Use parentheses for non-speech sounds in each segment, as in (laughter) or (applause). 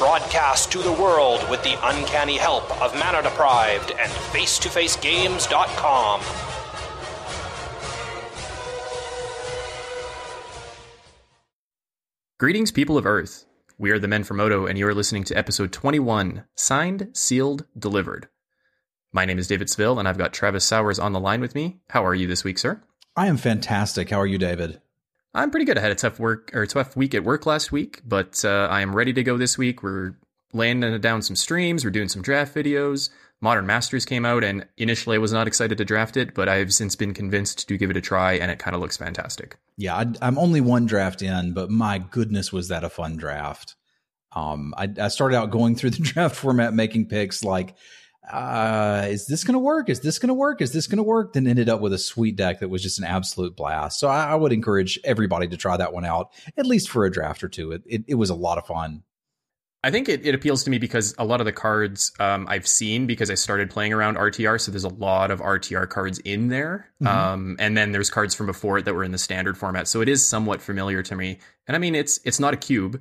Broadcast to the world with the uncanny help of Mana Deprived and FaceToFaceGames.com. Greetings, people of Earth. We are the Men from Moto, and you are listening to episode 21 Signed, Sealed, Delivered. My name is David Seville, and I've got Travis Sowers on the line with me. How are you this week, sir? I am fantastic. How are you, David? I'm pretty good. I had a tough work or a tough week at work last week, but uh, I am ready to go this week. We're laying down some streams. We're doing some draft videos. Modern Masters came out, and initially I was not excited to draft it, but I've since been convinced to give it a try, and it kind of looks fantastic. Yeah, I, am only one draft in, but my goodness, was that a fun draft! Um, I, I started out going through the (laughs) draft format, making picks like, uh, is this going to work? Is this going to work? Is this going to work? Then ended up with a sweet deck that was just an absolute blast. So I, I, would encourage everybody to try that one out, at least for a draft or two. It, it, it was a lot of fun. I think it, it appeals to me because a lot of the cards um, I've seen because I started playing around RTR, so there's a lot of RTR cards in there, mm-hmm. um, and then there's cards from before it that were in the standard format, so it is somewhat familiar to me. And I mean, it's it's not a cube,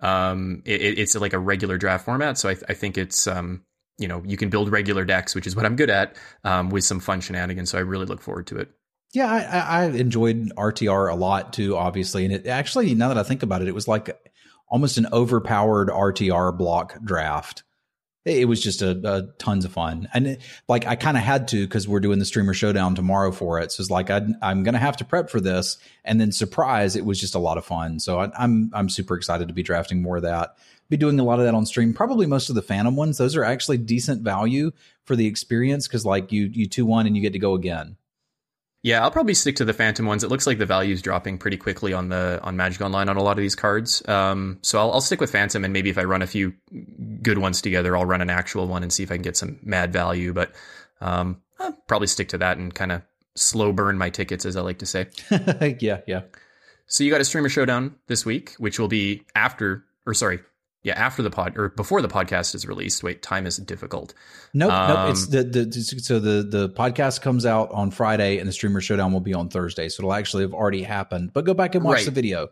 um, it, it's like a regular draft format, so I, I think it's um, you know you can build regular decks, which is what I'm good at, um, with some fun shenanigans. So I really look forward to it. Yeah, I, I enjoyed RTR a lot too, obviously, and it actually now that I think about it, it was like almost an overpowered RTR block draft. It was just a, a tons of fun, and it, like I kind of had to because we're doing the streamer showdown tomorrow for it. So it's like i am to have to prep for this, and then surprise, it was just a lot of fun. So I, I'm I'm super excited to be drafting more of that. Be doing a lot of that on stream. Probably most of the Phantom ones; those are actually decent value for the experience because like you you two one and you get to go again. Yeah, I'll probably stick to the Phantom ones. It looks like the value is dropping pretty quickly on the on Magic Online on a lot of these cards. Um, so I'll, I'll stick with Phantom, and maybe if I run a few good ones together, I'll run an actual one and see if I can get some mad value. But um, I'll probably stick to that and kind of slow burn my tickets, as I like to say. (laughs) yeah, yeah. So you got a streamer showdown this week, which will be after, or sorry, yeah, after the pod or before the podcast is released. Wait, time is difficult. Nope, um, nope. It's the, the so the the podcast comes out on Friday and the streamer showdown will be on Thursday. So it'll actually have already happened. But go back and watch right. the video.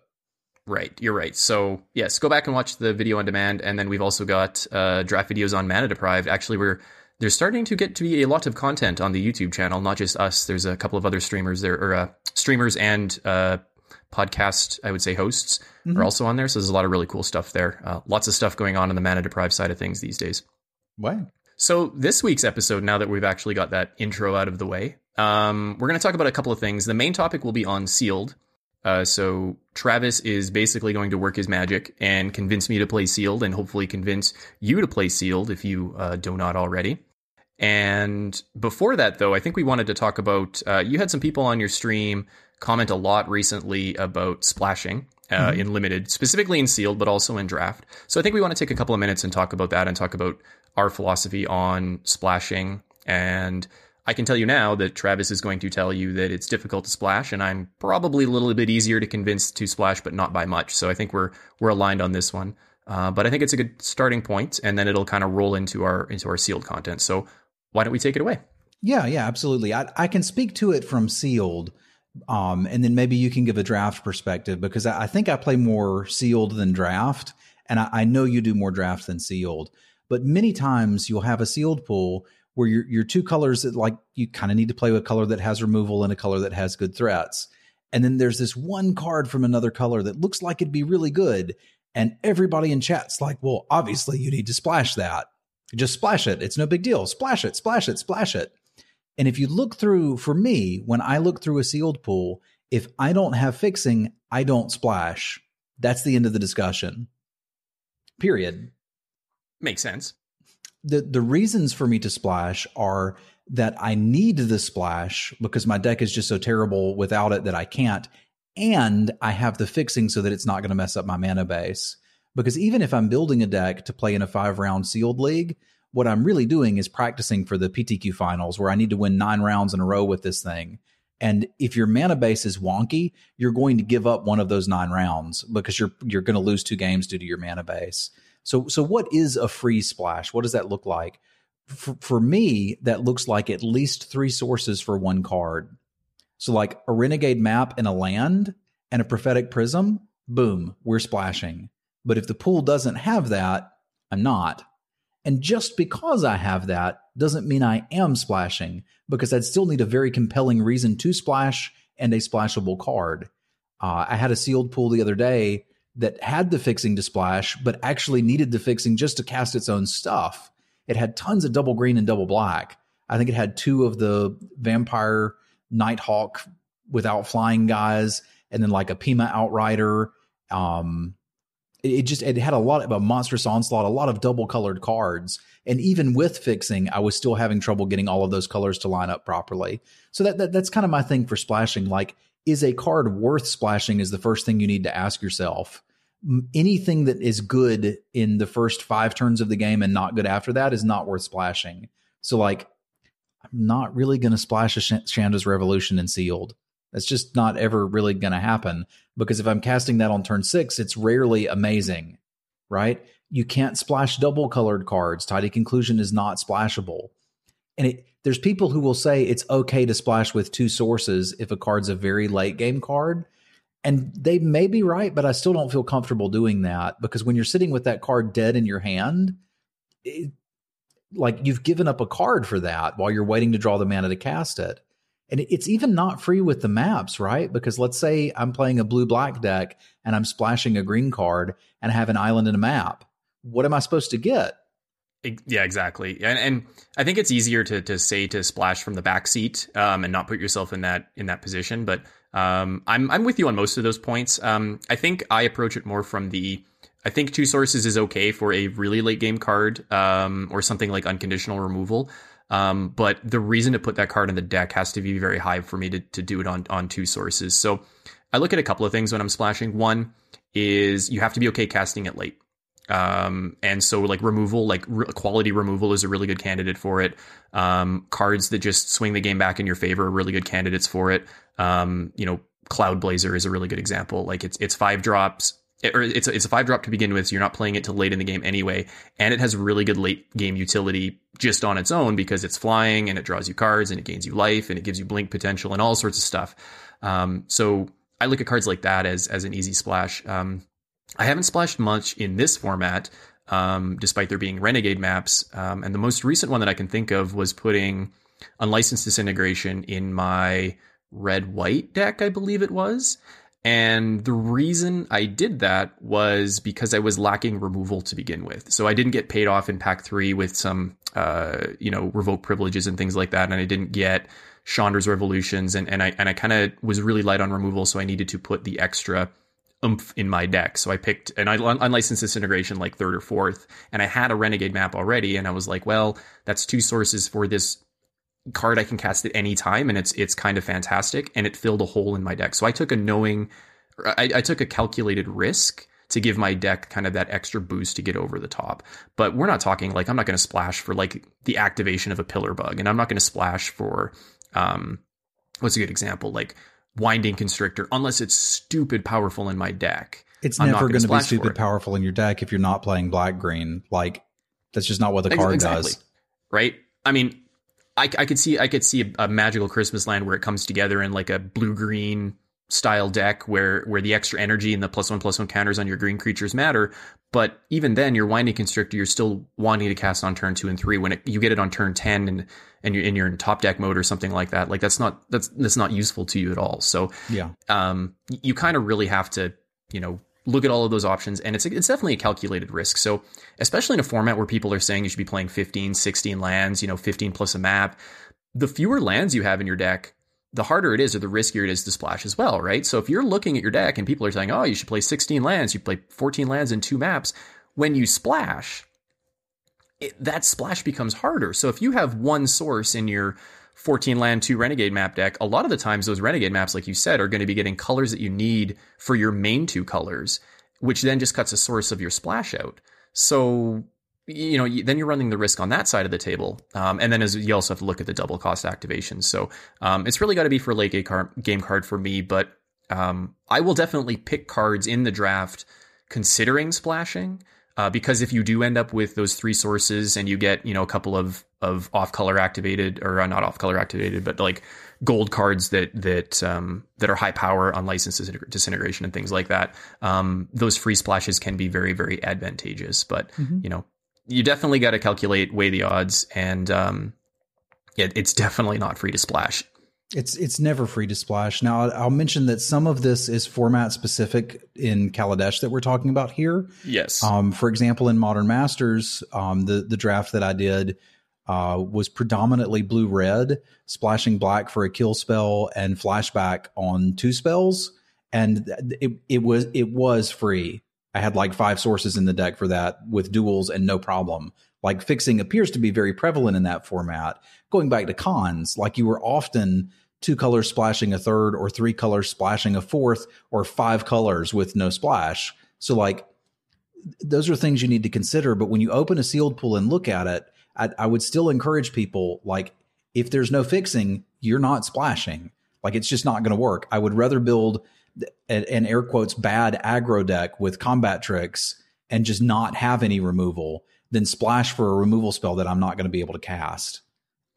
Right, you're right. So yes, go back and watch the video on demand, and then we've also got uh, draft videos on Mana Deprived. Actually, we're there's starting to get to be a lot of content on the YouTube channel, not just us. There's a couple of other streamers there, or uh, streamers and uh, podcast, I would say, hosts mm-hmm. are also on there. So there's a lot of really cool stuff there. Uh, lots of stuff going on on the mana deprived side of things these days. Wow. So this week's episode, now that we've actually got that intro out of the way, um, we're going to talk about a couple of things. The main topic will be on sealed. Uh, so Travis is basically going to work his magic and convince me to play sealed, and hopefully convince you to play sealed if you uh, do not already. And before that, though, I think we wanted to talk about. Uh, you had some people on your stream comment a lot recently about splashing. Uh, mm-hmm. In limited, specifically in sealed, but also in draft. So I think we want to take a couple of minutes and talk about that and talk about our philosophy on splashing. And I can tell you now that Travis is going to tell you that it's difficult to splash, and I'm probably a little bit easier to convince to splash, but not by much. So I think we're we're aligned on this one. Uh, but I think it's a good starting point, and then it'll kind of roll into our into our sealed content. So why don't we take it away? Yeah, yeah, absolutely. I, I can speak to it from sealed um, and then maybe you can give a draft perspective because I, I think I play more sealed than draft. And I, I, know you do more draft than sealed. But many times you'll have a sealed pool where your your two colors that like you kind of need to play with a color that has removal and a color that has good threats. And then there's this one card from another color that looks like it'd be really good. And everybody in chat's like, well, obviously you need to splash that. Just splash it. It's no big deal. Splash it, splash it, splash it. And if you look through, for me, when I look through a sealed pool, if I don't have fixing, I don't splash. That's the end of the discussion. Period. Makes sense. The the reasons for me to splash are that I need the splash because my deck is just so terrible without it that I can't. And I have the fixing so that it's not going to mess up my mana base. Because even if I'm building a deck to play in a five round sealed league, What I'm really doing is practicing for the PTQ finals where I need to win nine rounds in a row with this thing. And if your mana base is wonky, you're going to give up one of those nine rounds because you're you're going to lose two games due to your mana base. So so what is a free splash? What does that look like? For, for me, that looks like at least three sources for one card. So like a renegade map and a land and a prophetic prism, boom, we're splashing. But if the pool doesn't have that, I'm not. And just because I have that doesn't mean I am splashing, because I'd still need a very compelling reason to splash and a splashable card. Uh, I had a sealed pool the other day that had the fixing to splash, but actually needed the fixing just to cast its own stuff. It had tons of double green and double black. I think it had two of the vampire Nighthawk without flying guys, and then like a Peema Outrider. Um, it, just it had a lot of a monstrous onslaught, a lot of double colored cards, and even with fixing, I was still having trouble getting all of those colors to line up properly. So that, that that's kind of my thing for splashing. Like, is a card worth splashing? Is the first thing you need to ask yourself. Anything that is good in the first five turns of the game and not good after that is not worth splashing. So like I'm not really going to splash a Chandra's Revolution in sealed. That's just not ever really going to happen because if I'm casting that on turn six, it's rarely amazing, right? You can't splash double colored cards. Tidy Conclusion is not splashable. And it, there's people who will say it's okay to splash with two sources if a card's a very late game card. And they may be right, but I still don't feel comfortable doing that because when you're sitting with that card dead in your hand, it, like you've given up a card for that while you're waiting to draw the mana to cast it. And it's even not free with the maps, right? Because let's say I'm playing a blue black deck and I'm splashing a green card and I have an island and a map. What am I supposed to get? Yeah, exactly. And, and I think it's easier to to say to splash from the back seat um, and not put yourself in that in that position. But um, I'm I'm with you on most of those points. Um, I think I approach it more from the I think two sources is okay for a really late game card um, or something like unconditional removal. Um, but the reason to put that card in the deck has to be very high for me to, to do it on, on two sources. So I look at a couple of things when I'm splashing. One is you have to be okay casting it late. Um, and so like removal, like re- quality removal is a really good candidate for it. Um, cards that just swing the game back in your favor are really good candidates for it. Um, you know, Cloud Blazer is a really good example. Like it's, it's five drops or it's a, it's a five drop to begin with, so you're not playing it till late in the game anyway, and it has really good late game utility just on its own because it's flying and it draws you cards and it gains you life and it gives you blink potential and all sorts of stuff. Um, so I look at cards like that as as an easy splash. Um, I haven't splashed much in this format, um, despite there being renegade maps, um, and the most recent one that I can think of was putting unlicensed disintegration in my red white deck, I believe it was. And the reason I did that was because I was lacking removal to begin with. So I didn't get paid off in pack three with some, uh, you know, revoked privileges and things like that. And I didn't get Chandra's revolutions. And, and I, and I kind of was really light on removal. So I needed to put the extra oomph in my deck. So I picked an unlicensed disintegration like third or fourth. And I had a renegade map already. And I was like, well, that's two sources for this card I can cast at any time, and it's it's kind of fantastic, and it filled a hole in my deck. So I took a knowing, I, I took a calculated risk to give my deck kind of that extra boost to get over the top. But we're not talking like I'm not going to splash for like the activation of a pillar bug, and I'm not going to splash for um, what's a good example like winding constrictor unless it's stupid powerful in my deck. It's I'm never going to be stupid powerful in your deck if you're not playing black green. Like that's just not what the card exactly. does. Right? I mean, I, I could see I could see a, a, magical Christmas land where it comes together in like a blue green style deck where where the extra energy and the plus one plus one counters on your green creatures matter. But even then, your winding constrictor, you're still wanting to cast on turn two and three. When it, you get it on turn ten and and you're in your top deck mode or something like that, like that's not that's that's not useful to you at all. So yeah, um, you kind of really have to you know look at all of those options and it's it's definitely a calculated risk. So, especially in a format where people are saying you should be playing 15, 16 lands, you know, 15 plus a map, the fewer lands you have in your deck, the harder it is or the riskier it is to splash as well, right? So, if you're looking at your deck and people are saying, "Oh, you should play 16 lands, you play 14 lands and two maps," when you splash, it, that splash becomes harder. So, if you have one source in your 14 land 2 renegade map deck, a lot of the times those renegade maps, like you said, are going to be getting colors that you need for your main two colors, which then just cuts a source of your splash out. So you know, then you're running the risk on that side of the table. Um, and then as you also have to look at the double cost activations. So um, it's really got to be for late game card for me. But um, I will definitely pick cards in the draft considering splashing. Uh, because if you do end up with those three sources and you get you know a couple of of off color activated or uh, not off color activated, but like gold cards that that um, that are high power unlicensed disintegration and things like that, um, those free splashes can be very very advantageous. But mm-hmm. you know you definitely got to calculate weigh the odds and um, it, it's definitely not free to splash it's it's never free to splash. Now I'll mention that some of this is format specific in Kaladesh that we're talking about here. Yes. Um, for example, in Modern Masters, um, the the draft that I did uh, was predominantly blue red, splashing black for a kill spell and flashback on two spells, and it it was it was free. I had like five sources in the deck for that with duels and no problem. Like fixing appears to be very prevalent in that format. Going back to Khans, like you were often two colors splashing a third or three colors splashing a fourth or five colors with no splash. So like those are things you need to consider. But when you open a sealed pool and look at it, I, I would still encourage people like if there's no fixing, you're not splashing. Like it's just not going to work. I would rather build an air quotes bad aggro deck with combat tricks and just not have any removal than splash for a removal spell that I'm not going to be able to cast.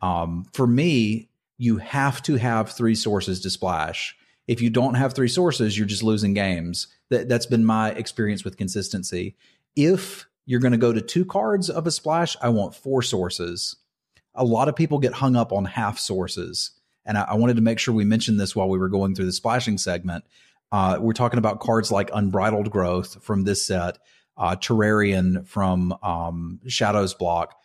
Um, for me, you have to have three sources to splash. If you don't have three sources, you're just losing games. That that's been my experience with consistency. If you're going to go to two cards of a splash, I want four sources. A lot of people get hung up on half sources. And I, I wanted to make sure we mentioned this while we were going through the splashing segment. Uh, we're talking about cards like Unbridled Growth from this set, uh, Terrarion from um, Shadows block.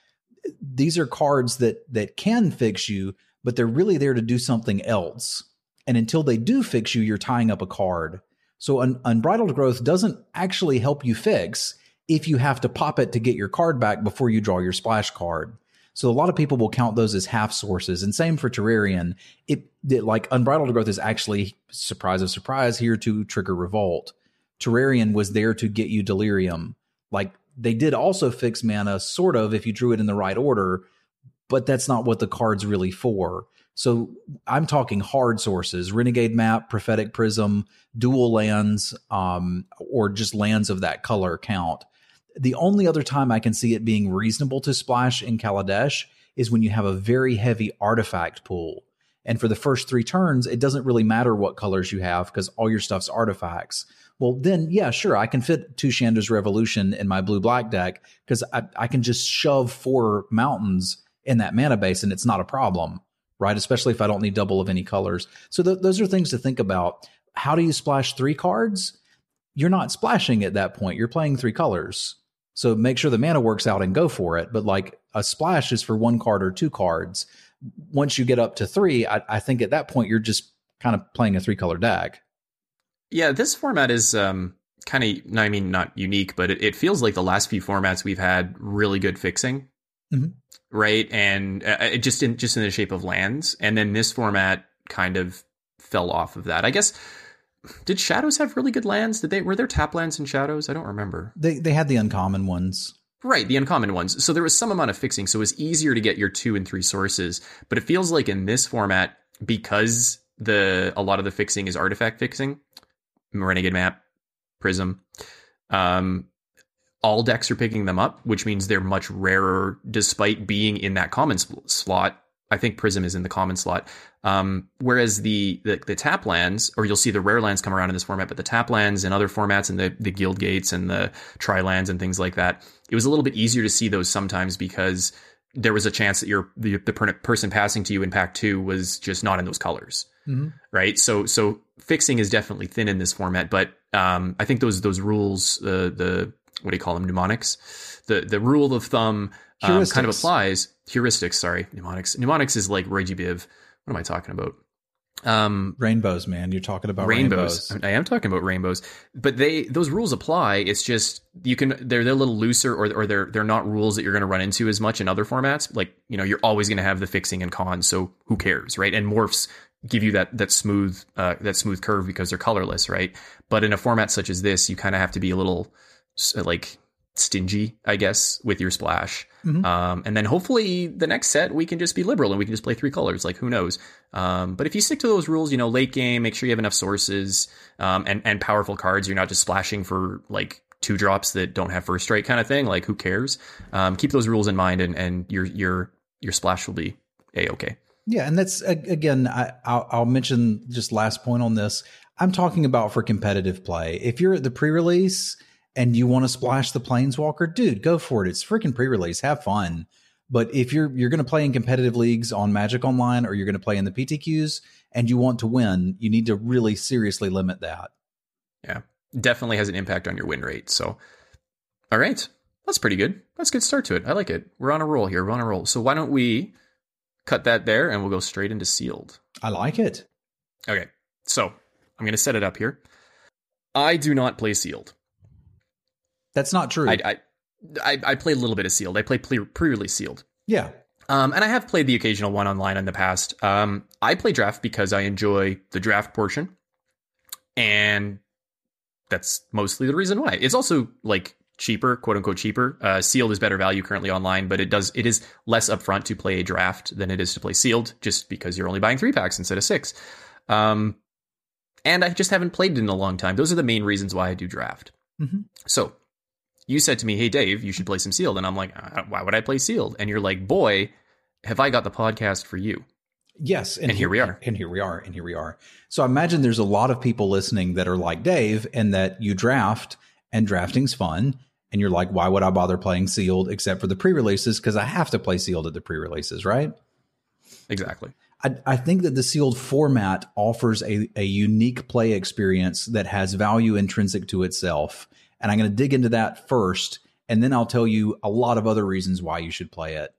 These are cards that that can fix you, but they're really there to do something else. And until they do fix you, you're tying up a card. So un- unbridled growth doesn't actually help you fix if you have to pop it to get your card back before you draw your splash card. So a lot of people will count those as half sources. And same for Terrarion. It, it like unbridled growth is actually surprise of surprise here to trigger revolt. Terrarion was there to get you delirium. Like they did also fix mana, sort of, if you drew it in the right order, but that's not what the card's really for. So I'm talking hard sources, Renegade Map, Prophetic Prism, dual lands, um, or just lands of that color count. The only other time I can see it being reasonable to splash in Kaladesh is when you have a very heavy artifact pool. And for the first three turns, it doesn't really matter what colors you have because all your stuff's artifacts. Well, then, yeah, sure, I can fit two Chandra's Revolution in my blue black deck because I, I can just shove four mountains in that mana base and it's not a problem, right? Especially if I don't need double of any colors. So th- those are things to think about. How do you splash three cards? You're not splashing at that point. You're playing three colors. So make sure the mana works out and go for it. But like a splash is for one card or two cards. Once you get up to three, I, I think at that point you're just kind of playing a three color deck. Yeah, this format is um, kind of, I mean, not unique, but it, it, feels like the last few formats we've had really good fixing. Mm-hmm right? And uh, just in just in the shape of lands. And then this format kind of fell off of that. I guess did Shadows have really good lands? Did they were there tap lands in Shadows? I don't remember. They they had the uncommon ones. Right, the uncommon ones. So there was some amount of fixing, so it was easier to get your two and three sources. But it feels like in this format, because the a lot of the fixing is artifact fixing, Renegade Map, Prism, um, all decks are picking them up, which means they're much rarer despite being in that common slot. I think Prism is in the common slot. Um, whereas the, the, the tap lands, or you'll see the rare lands come around in this format, but the tap lands and other formats and the the guild gates and the tri lands and things like that, it was a little bit easier to see those sometimes because there was a chance that your the, the person passing to you in pack two was just not in those colors, mm-hmm. right? So so fixing is definitely thin in this format, but um, I think those those rules, uh, the what do you call them? Mnemonics? The the rule of thumb um, kind of applies. Heuristics sorry. Mnemonics. Mnemonics is like G. Biv. What am I talking about? Um rainbows man. You're talking about rainbows. rainbows. i am talking about rainbows. But they those rules apply. It's just you can they're they're a little looser or, or they're they're not rules that you're going to run into as much in other formats. Like you know you're always going to have the fixing and Khans so who cares right? And morphs give you that that smooth uh, that smooth curve because they're colorless right? But in a format such as this you kind of have to be a litlittle like stingy, I guess, with your splash. Mm-hmm. Um, and then hopefully the next set we can just be liberal and we can just play three colors. Like who knows? Um, but if you stick to those rules, you know, late game, make sure you have enough sources um, and and powerful cards. You're not just splashing for like two drops that don't have first strike kind of thing. Like who cares? Um, keep those rules in mind, and and your your your splash will be a okay. Yeah, and that's again, I, I'll, I'll mention just last point on this. I'm talking about for competitive play. If you're at the pre-release and you want to splash the planeswalker, dude, go for it. It's freaking pre-release. Have fun. But if you're you're going to play in competitive leagues on Magic Online or you're going to play in the PTQs and you want to win, you need to really seriously limit that. Yeah. Definitely has an impact on your win rate. So all right. That's pretty good. That's a good start to it. I like it. We're on a roll here. We're on a roll. So why don't we cut that there and we'll go straight into sealed. I like it. Okay. So I'm going to set it up here. I do not play sealed. That's not true. I, I, I, I play a little bit of sealed. I play pre-release sealed. Yeah. Um, and I have played the occasional one online in the past. Um, I play draft because I enjoy the draft portion, and that's mostly the reason why. It's also like cheaper, quote unquote cheaper. Uh, sealed is better value currently online, but it does it is less upfront to play a draft than it is to play sealed, just because you're only buying three packs instead of six. Um, and I just haven't played it in a long time. Those are the main reasons why I do draft. Mm-hmm. So you said to me, "Hey Dave, you should play some sealed," and I'm like, uh, "Why would I play sealed?" And you're like, "Boy, have I got the podcast for you." Yes, and, and here, here, we are. And here we are. And here we are. So I imagine there's a lot of people listening that are like Dave, and that you draft, and drafting's fun. And you're like, why would I bother playing sealed except for the pre-releases? Because I have to play sealed at the pre-releases, right? Exactly. I, I think that the sealed format offers a, a unique play experience that has value intrinsic to itself and I'm going to dig into that first, and then I'll tell you a lot of other reasons why you should play it.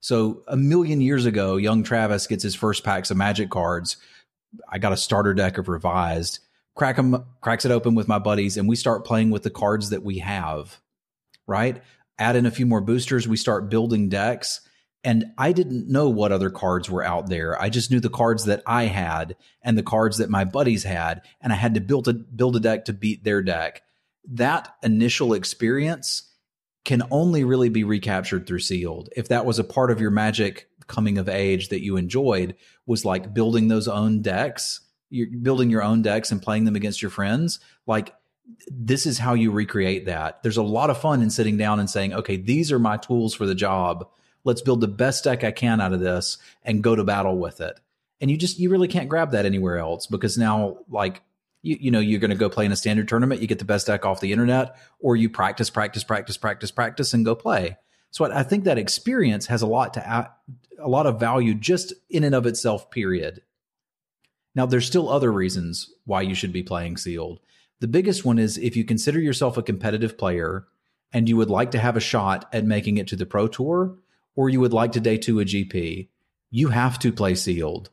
So, a million years ago, young Travis gets his first packs of magic cards. I got a starter deck of revised, crack them, cracks it open with my buddies, and we start playing with the cards that we have, right? Add in a few more boosters, we start building decks. And I didn't know what other cards were out there. I just knew the cards that I had and the cards that my buddies had. And I had to build a build a deck to beat their deck that initial experience can only really be recaptured through sealed. If that was a part of your magic coming of age that you enjoyed was like building those own decks, you're building your own decks and playing them against your friends, like this is how you recreate that. There's a lot of fun in sitting down and saying, okay, these are my tools for the job. Let's build the best deck I can out of this and go to battle with it. And you just, you really can't grab that anywhere else because now, like, you, you know you're going to go play in a standard tournament you get the best deck off the internet or you practice practice practice practice practice and go play. So I, think that experience has a lot to a lot of value just in and of itself period. Now there's still other reasons why you should be playing sealed. The biggest one is if you consider yourself a competitive player and you would like to have a shot at making it to the pro tour or you would like to day two a gp you have to play sealed.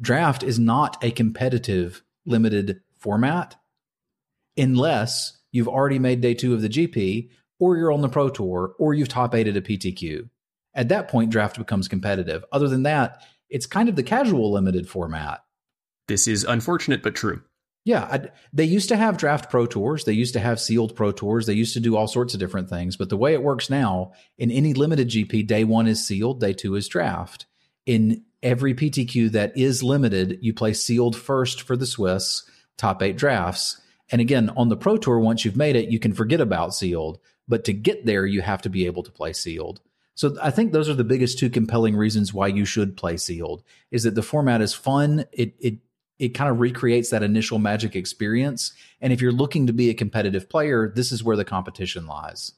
Draft is not a competitive limited format unless you've already made day two of the GP or you're on the Pro Tour or you've top eighted a PTQ. At that point, draft becomes competitive. Other than that, it's kind of the casual limited format. This is unfortunate but true. Yeah, I, they used to have draft pro tours. They used to have sealed pro tours. They used to do all sorts of different things. But the way it works now, in any limited GP, day one is sealed, day two is draft. In every PTQ that is limited, you play sealed first for the Swiss, top eight drafts. And again, on the Pro Tour, once you've made it, you can forget about sealed. But to get there, you have to be able to play sealed. So I think those are the biggest two compelling reasons why you should play sealed is that the format is fun. It it it kind of recreates that initial magic experience. And if you're looking to be a competitive player, this is where the competition lies.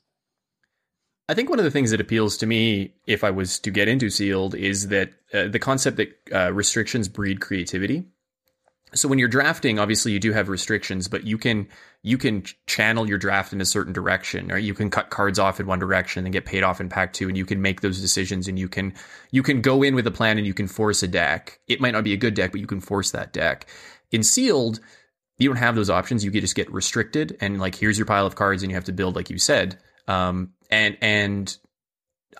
I think one of the things that appeals to me, if I was to get into sealed, is that uh, the concept that uh, restrictions breed creativity. So when you're drafting, obviously you do have restrictions, but you can you can channel your draft in a certain direction, or you can cut cards off in one direction and get paid off in pack two, and you can make those decisions, and you can you can go in with a plan and you can force a deck. It might not be a good deck, but you can force that deck. In sealed, you don't have those options. You can just get restricted, and like here's your pile of cards, and you have to build like you said. Um, and and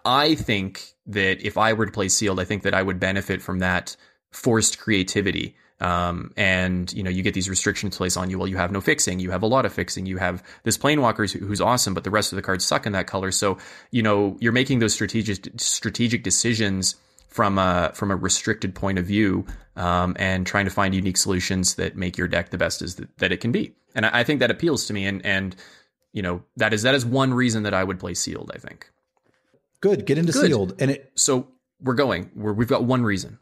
I think that if I were to play sealed, I think that I would benefit from that forced creativity Um, and you know you get these restrictions placed on you. Well, you have no fixing. You have a lot of fixing. You have this planeswalker who's awesome, but the rest of the cards suck in that color. So you know you're making those strategic strategic decisions from a from a restricted point of view, um, and trying to find unique solutions that make your deck the best as the, that it can be. And I, I think that appeals to me. And and you know that is that is one reason that I would play sealed. I think. Good. Get into Good. sealed, and it So we're going. We're, we've got one reason.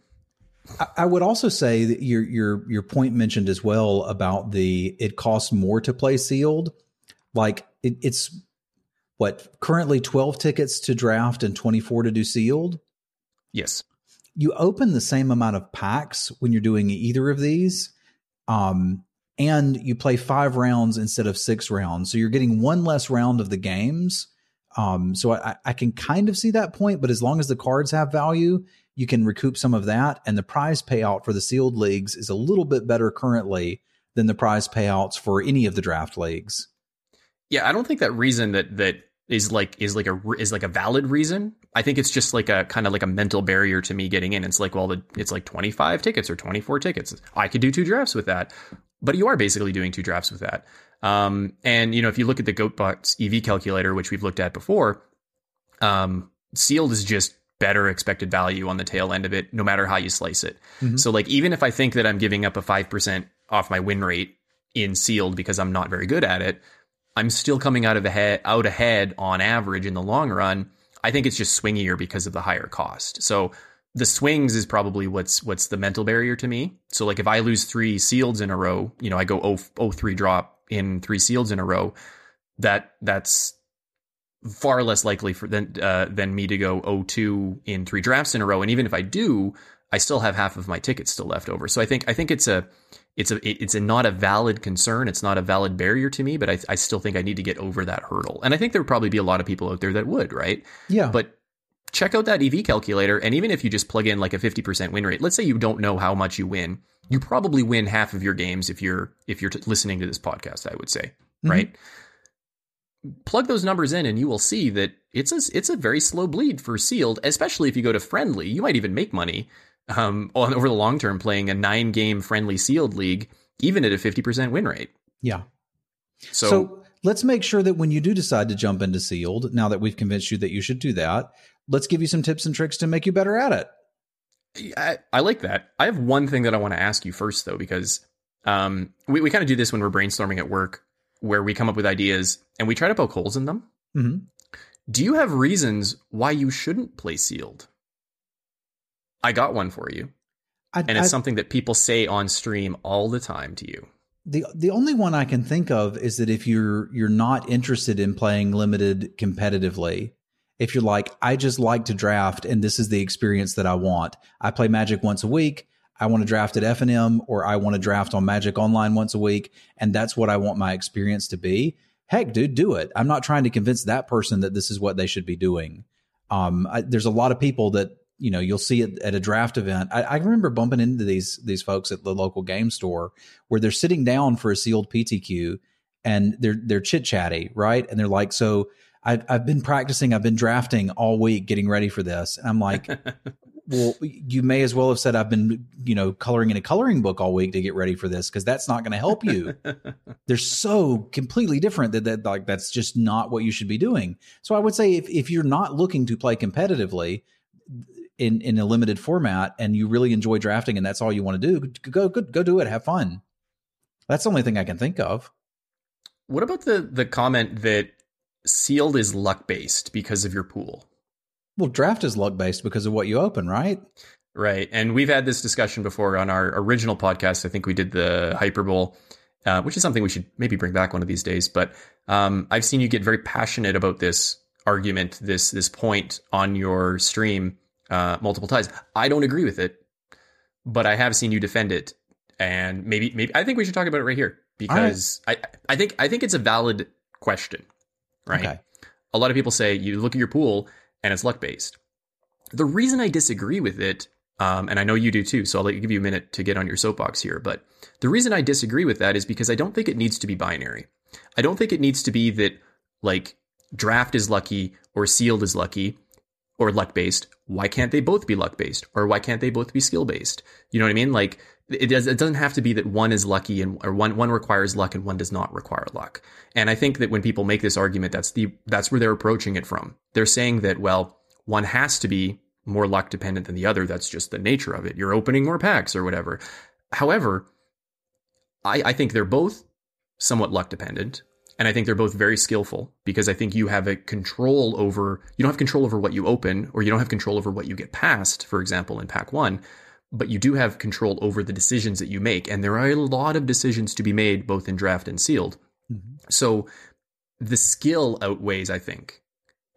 I- would also say that your your your point mentioned as well about the it costs more to play sealed. Like it, it's what currently twelve tickets to draft and twenty four to do sealed. Yes. You open the same amount of packs when you're doing either of these, um, and you play five rounds instead of six rounds. So you're getting one less round of the games. Um, so I, I can kind of see that point, but as long as the cards have value, you can recoup some of that. And the prize payout for the sealed leagues is a little bit better currently than the prize payouts for any of the draft leagues. Yeah, I don't think that reason that that is like is like a is like a valid reason. I think it's just like a kind of like a mental barrier to me getting in. It's like, well, the, it's like 25 tickets or 24 tickets. I could do two drafts with that. But you are basically doing two drafts with that. Um, and you know, if you look at the GoatBots EV calculator, which we've looked at before, um, sealed is just better expected value on the tail end of it, no matter how you slice it. Mm-hmm. So like even if I think that I'm giving up a five percent off my win rate in sealed because I'm not very good at it, I'm still coming out of ahead out ahead on average in the long run. I think it's just swingier because of the higher cost. So the swings is probably what's what's the mental barrier to me. So like if I lose three seals in a row, you know, I go 0, 3 drop in three seals in a row, that that's far less likely for than uh, than me to go 0-2 in three drafts in a row. And even if I do, I still have half of my tickets still left over. So I think I think it's a it's a it's a not a valid concern. It's not a valid barrier to me, but I, I still think I need to get over that hurdle. And I think there would probably be a lot of people out there that would, right? Yeah. But check out that EV calculator, and even if you just plug in like a fifty percent win rate, let's say you don't know how much you win, you probably win half of your games if you're if you're t- listening to this podcast. I would say, Mhm. right? Plug those numbers in, and you will see that it's a it's a very slow bleed for sealed, especially if you go to friendly. You might even make money um, on over the long term playing a nine game friendly sealed league, even at a fifty percent win rate. yeah. So, So, let's make sure that when you do decide to jump into sealed, now that we've convinced you that you should do that, let's give you some tips and tricks to make you better at it. I, I like that. I have one thing that I want to ask you first, though, because um, we, we kind of do this when we're brainstorming at work, where we come up with ideas and we try to poke holes in them. hmm Do you have reasons why you shouldn't play sealed? I got one for you, I, and it's I- something that people say on stream all the time to you. the the only one I can think of is that if you're you're not interested in playing limited competitively, if you're like I just like to draft and this is the experience that I want. I play Magic once a week. I want to draft at FNM or I want to draft on Magic Online once a week, and that's what I want my experience to be. Heck, dude, do it. I'm not trying to convince that person that this is what they should be doing. Um, I, there's a lot of people that you know you'll see it at a draft event. I, I remember bumping into these these folks at the local game store where they're sitting down for a sealed PTQ and they're they're chit chatty, right? And they're like, "So I've I've been practicing, I've been drafting all week, getting ready for this." And I'm like, (laughs) "Well, you may as well have said I've been, you know, coloring in a coloring book all week to get ready for this because that's not going to help you." (laughs) they're so completely different that, that like that's just not what you should be doing. So I would say if if you're not looking to play competitively in in a limited format and you really enjoy drafting and that's all you want to do, go go go do it, have fun. That's the only thing I can think of. What about the the comment that sealed is luck based because of your pool? Well, draft is luck based because of what you open, right? Right. And we've had this discussion before on our original podcast. I think we did the Hyper Bowl, uh, which is something we should maybe bring back one of these days. But um, I've seen you get very passionate about this argument, this this point on your stream uh, multiple times. I don't agree with it, but I have seen you defend it. And maybe maybe I think we should talk about it right here because I I think I think it's a valid question, right? Okay. a lot of people say you look at your pool and it's luck based. The reason I disagree with it, um, and I know you do too, so I'll let you give you a minute to get on your soapbox here. But the reason I disagree with that is because I don't think it needs to be binary. I don't think it needs to be that like draft is lucky or sealed is lucky or luck based, why can't they both be luck based? Or why can't they both be skill based? You know what I mean? Like it, does, doesn't have to be that one is lucky and or one one requires luck and one does not require luck. And I think that when people make this argument, that's the that's where they're approaching it from. They're saying that well, one has to be more luck dependent than the other. That's just the nature of it. You're opening more packs or whatever. However, I, I think they're both somewhat luck dependent. And I think they're both very skillful because I think you have a control over, you don't have control over what you open or you don't have control over what you get past, for example, in pack one, but you do have control over the decisions that you make. And there are a lot of decisions to be made both in draft and sealed. Mm-hmm. So the skill outweighs, I think.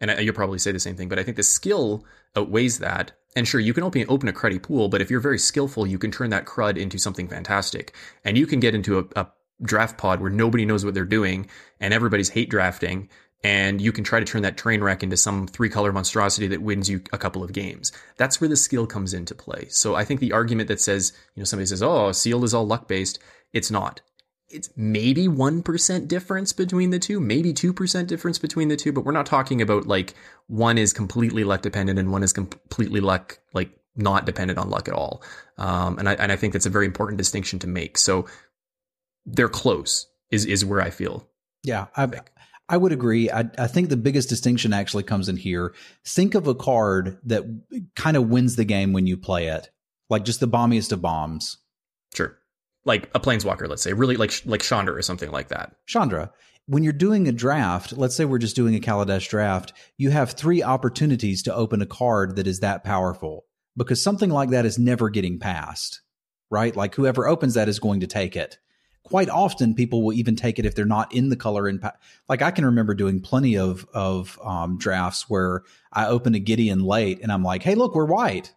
And you'll probably say the same thing, but I think the skill outweighs that. And sure, you can open, open a cruddy pool, but if you're very skillful, you can turn that crud into something fantastic. And you can get into a, a draft pod where nobody knows what they're doing and everybody's hate drafting and you can try to turn that train wreck into some three color monstrosity that wins you a couple of games. That's where the skill comes into play. So I think the argument that says, you know, somebody says, oh, sealed is all luck based, it's not. It's maybe 1% difference between the two, maybe 2% difference between the two, but we're not talking about like one is completely luck dependent and one is completely luck, like not dependent on luck at all. Um, and I, and I think that's a very important distinction to make. So they're close is is where I feel. Yeah, I I would agree. I, I think the biggest distinction actually comes in here. Think of a card that kind of wins the game when you play it, like just the bombiest of bombs. Sure, like a planeswalker, let's say, really like like Chandra or something like that. Chandra. When you're doing a draft, let's say we're just doing a Kaladesh draft, you have three opportunities to open a card that is that powerful because something like that is never getting passed, right? Like whoever opens that is going to take it quite often people will even take it if they're not in the color and like I can remember doing plenty of of um, drafts where I open a Gideon late and I'm like, hey, look, we're white.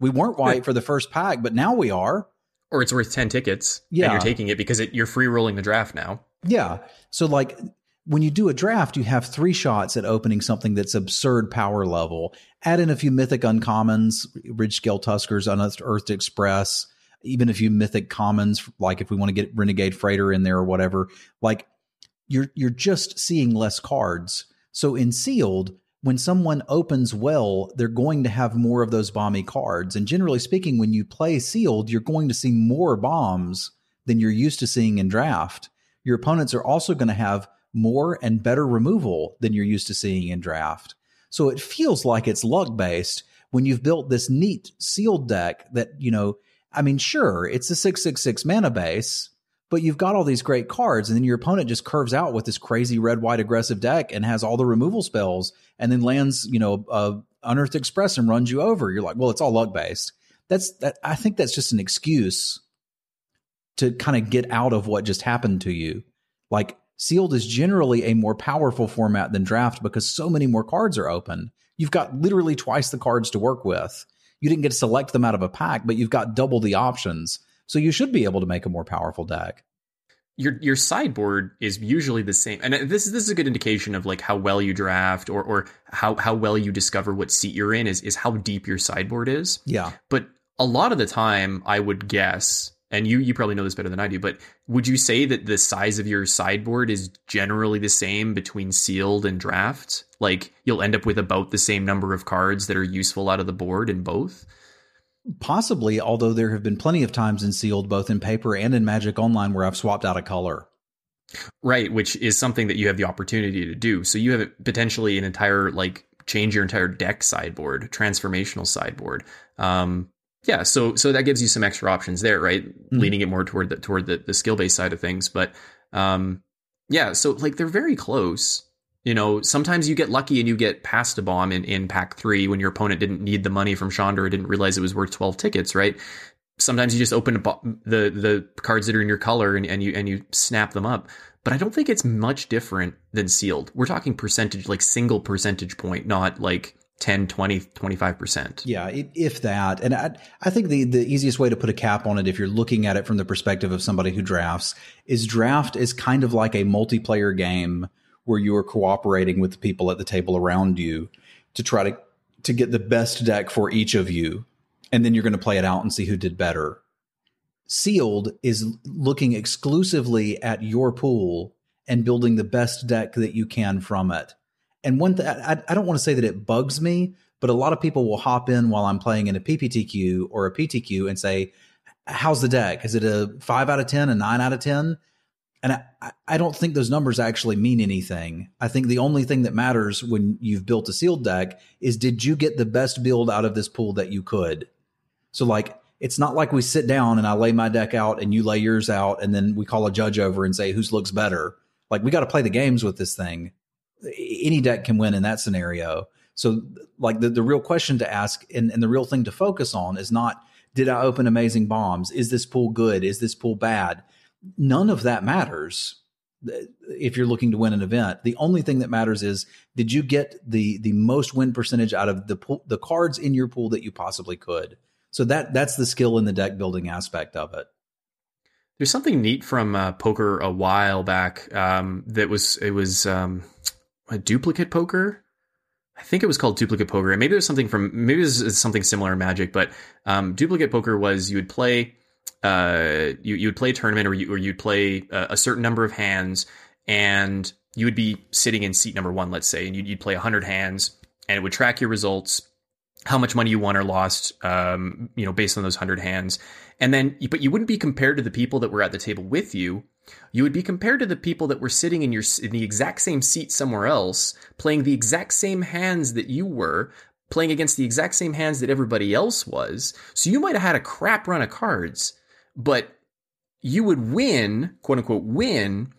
We weren't white for the first pack, but now we are. Or it's worth ten tickets. Yeah, and you're taking it because it, you're free rolling the draft now. Yeah. So like when you do a draft, you have three shots at opening something that's absurd power level. Add in a few mythic uncommons, Ridgescale Tuskers, Untethered Express, even if you mythic commons, like if we want to get Renegade Freighter in there or whatever, like you're you're just seeing less cards. So in sealed, when someone opens well, they're going to have more of those bomby cards. And generally speaking, when you play sealed, you're going to see more bombs than you're used to seeing in draft. Your opponents are also going to have more and better removal than you're used to seeing in draft. So it feels like it's luck based when you've built this neat sealed deck that, you know, I mean, sure, it's a 666 mana base, but you've got all these great cards, and then your opponent just curves out with this crazy red white aggressive deck and has all the removal spells, and then lands, you know, uh, Untethered Express and runs you over. You're like, well, it's all luck based. That's that. I think that's just an excuse to kind of get out of what just happened to you. Like sealed is generally a more powerful format than draft because so many more cards are open. You've got literally twice the cards to work with you didn't get to select them out of a pack, but you've got double the options. So you should be able to make a more powerful deck. Your your sideboard is usually the same, and this is this is a good indication of like how well you draft or or how how well you discover what seat you're in is is how deep your sideboard is. Yeah, but a lot of the time, I would guess and you you probably know this better than I do, but would you say that the size of your sideboard is generally the same between sealed and draft? Like you'll end up with about the same number of cards that are useful out of the board in both? Possibly, although there have been plenty of times in sealed, both in paper and in Magic Online, where I've swapped out a color. Right, which is something that you have the opportunity to do. So you have potentially an entire like change your entire deck sideboard, transformational sideboard. Um, yeah, so so that gives you some extra options there, right? Mm-hmm. Leaning it more toward the toward the, the skill based side of things, but um, yeah, so like they're very close. You know, sometimes you get lucky and you get past a bomb in, in pack three when your opponent didn't need the money from Chandra or didn't realize it was worth twelve tickets, right? Sometimes you just open bo- the the cards that are in your color and, and you and you snap them up. But I don't think it's much different than sealed. We're talking percentage, like single percentage point, not like 10, 20, 25%. Yeah, if that. And I, I think the, the easiest way to put a cap on it, if you're looking at it from the perspective of somebody who drafts, is draft is kind of like a multiplayer game where you are cooperating with the people at the table around you to try to, to get the best deck for each of you. And then you're going to play it out and see who did better. Sealed is looking exclusively at your pool and building the best deck that you can from it and one thing I, I don't want to say that it bugs me, but a lot of people will hop in while I'm playing in a PPTQ or a PTQ and say, "How's the deck? Is it a five out of ten, a nine out of 10? And I, I don't think those numbers actually mean anything. I think the only thing that matters when you've built a sealed deck is did you get the best build out of this pool that you could? So like it's not like we sit down and I lay my deck out and you lay yours out and then we call a judge over and say whose looks better. Like we got to play the games with this thing. Any deck can win in that scenario. So like the, the real question to ask and, and the real thing to focus on is not did I open amazing bombs? Is this pool good? Is this pool bad? None of that matters if you're looking to win an event. The only thing that matters is did you get the the most win percentage out of the pool, the cards in your pool that you possibly could. So that that's the skill in the deck building aspect of it. There's something neat from uh, poker a while back um, that was it was um, a duplicate poker. I think it was called duplicate poker. And maybe there's something from maybe there's something similar in Magic, but um, duplicate poker was you would play uh, you you would play a tournament or you or you'd play a, a, certain number of hands and you would be sitting in seat number one, let's say, and you'd, you'd play hundred hands and it would track your results how much money you won or lost, um, you know, based on those hundred hands. And then, but you wouldn't be compared to the people that were at the table with you. You would be compared to the people that were sitting in your in the exact same seat somewhere else, playing the exact same hands that you were, playing against the exact same hands that everybody else was. So you might have had a crap run of cards, but you would win, quote unquote, win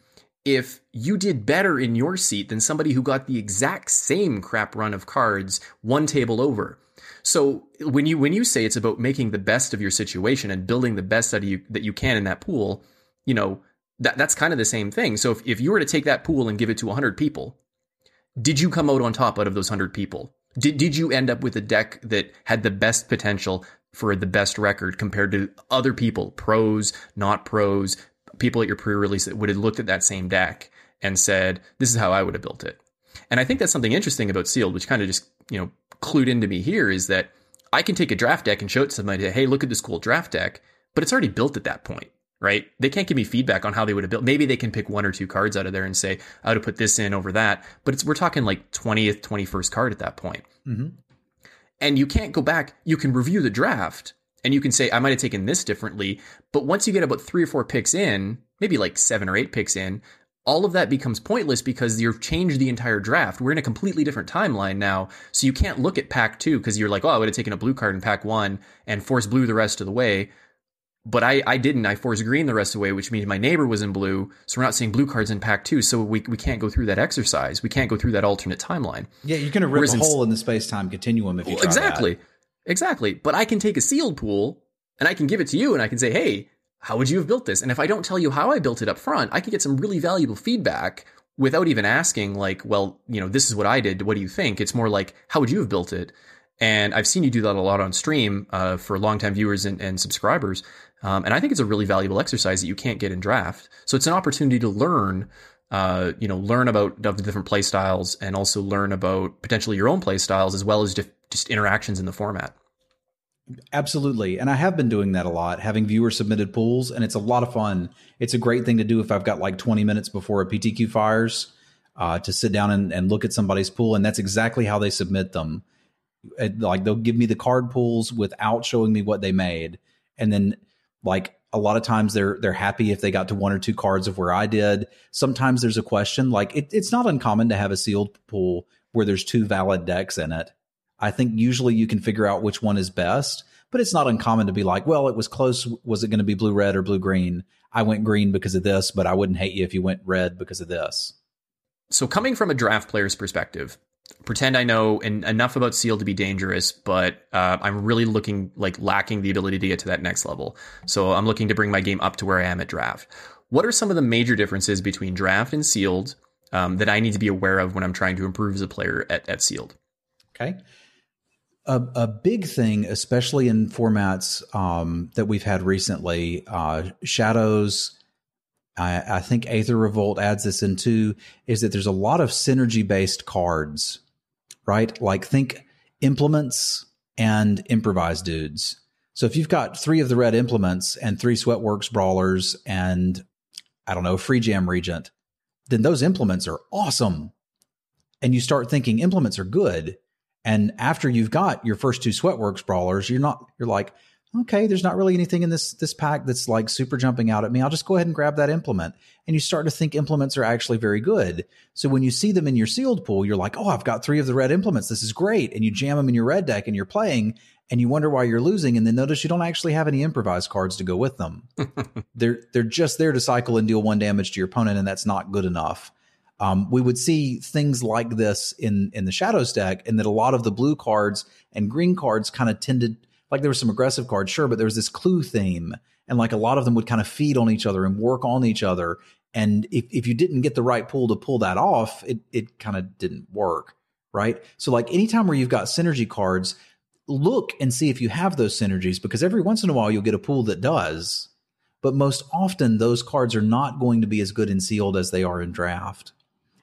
if you did better in your seat than somebody who got the exact same crap run of cards one table over. So when you when you say it's about making the best of your situation and building the best of you that you can in that pool, you know, that that's kind of the same thing. So if, if you were to take that pool and give it to 100 people, did you come out on top out of those 100 people? Did did you end up with a deck that had the best potential for the best record compared to other people, pros, not pros, people at your pre-release that would have looked at that same deck and said, "This is how I would have built it." And I think that's something interesting about sealed, which kind of just you know clued into me here is that I can take a draft deck and show it to somebody, hey, look at this cool draft deck, but it's already built at that point, right? They can't give me feedback on how they would have built. Maybe they can pick one or two cards out of there and say, I would have put this in over that, but it's we're talking like 20th, 21st card at that point. Mm-hmm. And you can't go back. You can review the draft and you can say, I might have taken this differently. But once you get about three or four picks in, maybe like seven or eight picks in, all of that becomes pointless because you've changed the entire draft. We're in a completely different timeline now. So you can't look at pack two because you're like, oh, I would have taken a blue card in pack one and forced blue the rest of the way. But I, I didn't. I forced green the rest of the way, which means my neighbor was in blue. So we're not seeing blue cards in pack two. So we, we can't go through that exercise. We can't go through that alternate timeline. Yeah, you're going to rip Whereas a hole in the space time continuum if you well, Exactly. That. Exactly. But I can take a sealed pool and I can give it to you and I can say, hey, how would you have built this? And if I don't tell you how I built it up front, I can get some really valuable feedback without even asking, like, well, you know, this is what I did. What do you think? It's more like, how would you have built it? And I've seen you do that a lot on stream uh, for longtime viewers and, and subscribers. Um, and I think it's a really valuable exercise that you can't get in draft. So it's an opportunity to learn, uh, you know, learn about the different play styles and also learn about potentially your own play styles as well as just interactions in the format. Absolutely. And I have been doing that a lot, having viewer submitted pools, and it's a lot of fun. It's a great thing to do if I've got like 20 minutes before a PTQ fires uh, to sit down and, and look at somebody's pool. And that's exactly how they submit them. Like they'll give me the card pools without showing me what they made. And then like a lot of times they're they're happy if they got to one or two cards of where I did. Sometimes there's a question like it, it's not uncommon to have a sealed pool where there's two valid decks in it I think usually you can figure out which one is best, but it's not uncommon to be like, well, it was close. Was it going to be blue red or blue green? I went green because of this, but I wouldn't hate you if you went red because of this. So, coming from a draft player's perspective, pretend I know en- enough about Seal to be dangerous, but uh, I'm really looking like lacking the ability to get to that next level. So, I'm looking to bring my game up to where I am at draft. What are some of the major differences between draft and sealed um, that I need to be aware of when I'm trying to improve as a player at, at sealed? Okay a, a big thing, especially in formats um, that we've had recently, uh, Shadows. I, I, think Aether Revolt adds this in too. Is that there's a lot of synergy based cards, right? Like think implements and improvised dudes. So if you've got three of the red implements and three Sweatworks brawlers and I don't know Freejam Regent, then those implements are awesome. And you start thinking implements are good And after you've got your first two Sweatworks brawlers, you're not you're like, okay, there's not really anything in this this pack that's like super jumping out at me. I'll just go ahead and grab that implement. And you start to think implements are actually very good. So when you see them in your sealed pool, you're like, oh, I've got three of the red implements. This is great. And you jam them in your red deck and you're playing and you wonder why you're losing. And then notice you don't actually have any improvised cards to go with them. (laughs) they're they're just there to cycle and deal one damage to your opponent, and that's not good enough. Um, we would see things like this in in the Shadows deck, and that a lot of the blue cards and green cards kind of tended like there was some aggressive cards, sure, but there was this clue theme, and like a lot of them would kind of feed on each other and work on each other. And if, if you didn't get the right pool to pull that off, it it kind of didn't work, right? So like anytime where you've got synergy cards, look and see if you have those synergies because every once in a while you'll get a pool that does. But most often those cards are not going to be as good in sealed as they are in draft.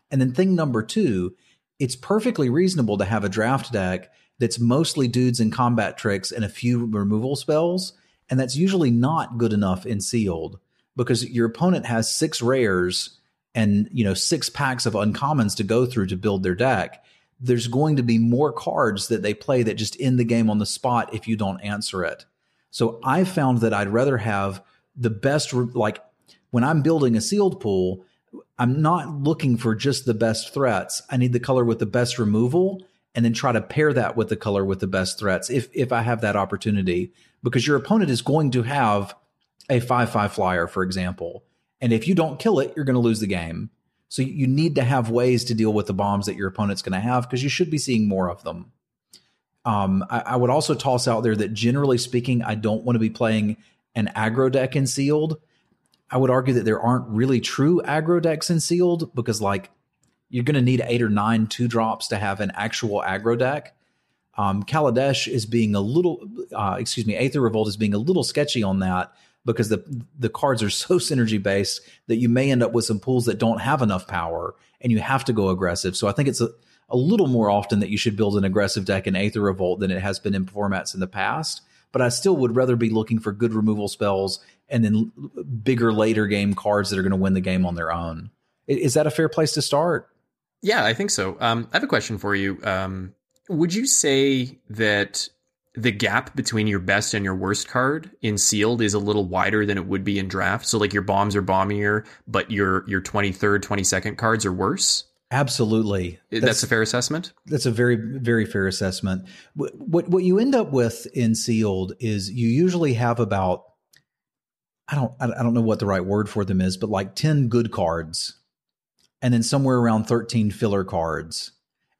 And then thing number two, it's perfectly reasonable to have a draft deck that's mostly dudes and combat tricks and a few removal spells. And that's usually not good enough in sealed because your opponent has six rares and you know six packs of uncommons to go through to build their deck. There's going to be more cards that they play that just end the game on the spot if you don't answer it. So I found that I'd rather have the best like when I'm building a sealed pool, I'm not looking for just the best threats. I need the color with the best removal and then try to pair that with the color with the best threats if if I have that opportunity because your opponent is going to have a 5-5 flyer for example. And if you don't kill it, you're going to lose the game. So you need to have ways to deal with the bombs that your opponent's going to have because you should be seeing more of them. Um, I, I, would also toss out there that generally speaking, I don't want to be playing an aggro deck in sealed I would argue that there aren't really true aggro decks in sealed because like you're going to need eight or nine two drops to have an actual aggro deck. Um, Kaladesh is being a little, uh, excuse me, Aether Revolt is being a little sketchy on that because the the cards are (laughs) so synergy based that you may end up with some pools that don't have enough power and you have to go aggressive. So I think it's a, a little more often that you should build an aggressive deck in Aether Revolt than it has been in formats in the past. But I still would rather be looking for good removal spells and then bigger later game cards that are going to win the game on their own. Is that a fair place to start? Yeah, I think so. Um, I have a question for you. Um, would you say that the gap between your best and your worst card in sealed is a little wider than it would be in draft? So like your bombs are bombier, but your your 23rd, 22nd cards are worse? Absolutely. That's, that's, a fair assessment. That's a very, very fair assessment. What, what you end up with in sealed is you usually have about I don't I don't know what the right word for them is, but like 10 good cards and then somewhere around 13 filler cards.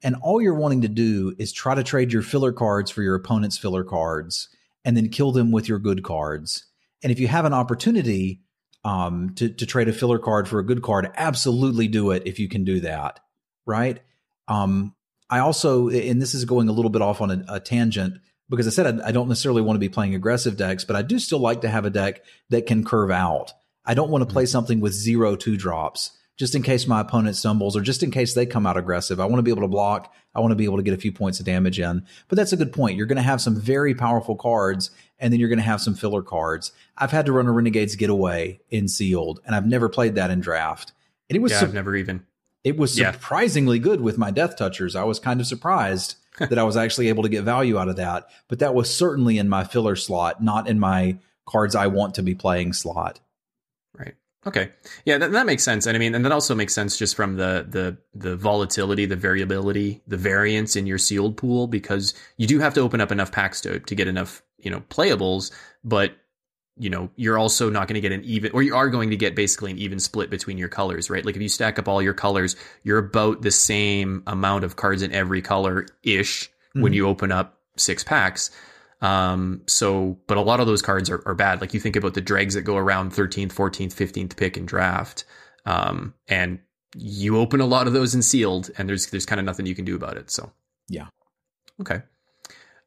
And all you're wanting to do is try to trade your filler cards for your opponent's filler cards and then kill them with your good cards. And if you have an opportunity um, to, to trade a filler card for a good card, absolutely do it if you can do that. Right. Um, I also, and this is going a little bit off on a, a tangent, because I said I, I don't necessarily want to be playing aggressive decks, but I do still like to have a deck that can curve out. I don't want to play mm-hmm. something with zero two drops just in case my opponent stumbles or just in case they come out aggressive. I want to be able to block. I want to be able to get a few points of damage in. But that's a good point. You're going to have some very powerful cards and then you're going to have some filler cards. I've had to run a Renegade's Getaway in sealed and I've never played that in draft. And it was yeah, su- I've never even. It was surprisingly yeah. good with my Death Touchers. I was kind of surprised (laughs) that I was actually able to get value out of that. But that was certainly in my filler slot, not in my cards I want to be playing slot. Okay. Yeah, that, that makes sense. And I mean, and that also makes sense just from the the the volatility, the variability, the variance in your sealed pool, because you do have to open up enough packs to to get enough, you know, playables, but you know, you're also not going to get an even, or you are going to get basically an even split between your colors, right? Like if you stack up all your colors, you're about the same amount of cards in every color ish mm-hmm. when you open up six packs. Um, so, but a lot of those cards are, are bad. Like you think about the dregs that go around 13th, 14th, 15th pick in draft. Um, and you open a lot of those in sealed and there's, there's kind of nothing you can do about it. So, yeah. Okay.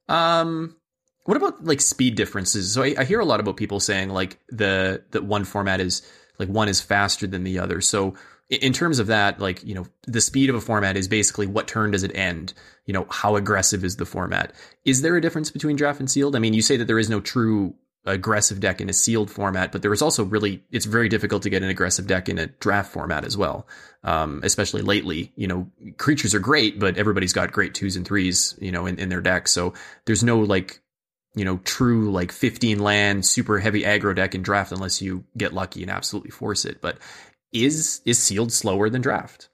Um, what about like speed differences? So I, I, hear a lot about people saying like the that one format is like one is faster than the other. So in terms of that, like you know, the speed of a format is basically what turn does it end? You know, how aggressive is the format? Is there a difference between draft and sealed? I mean, you say that there is no true aggressive deck in a sealed format, but there is also really it's very difficult to get an aggressive deck in a draft format as well. Um, especially lately, you know, creatures are great, but everybody's got great twos and threes, you know, in, in their deck. So there's no like, you know, true like 15 land super heavy aggro deck in draft unless you get lucky and absolutely force it. But is is sealed slower than draft?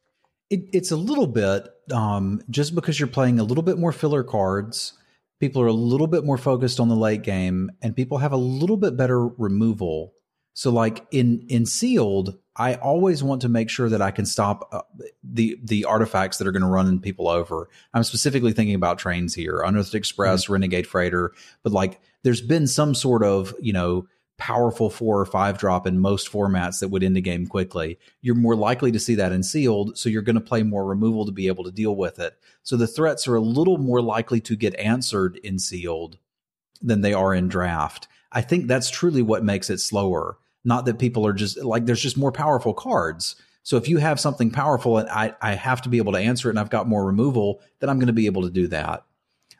It, it's a little bit um, just because you're playing a little bit more filler cards people are a little bit more focused on the late game and people have a little bit better removal so like in in sealed i always want to make sure that i can stop uh, the the artifacts that are going to run people over i'm specifically thinking about trains here Untethered Express mm-hmm. renegade freighter but like there's been some sort of you know powerful four or five drop in most formats that would end the game quickly. You're more likely to see that in sealed, so you're going to play more removal to be able to deal with it. So the threats are a little more likely to get answered in sealed than they are in draft. I think that's truly what makes it slower. Not that people are just like there's just more powerful cards. So if you have something powerful and I, I have to be able to answer it and I've got more removal, then I'm going to be able to do that.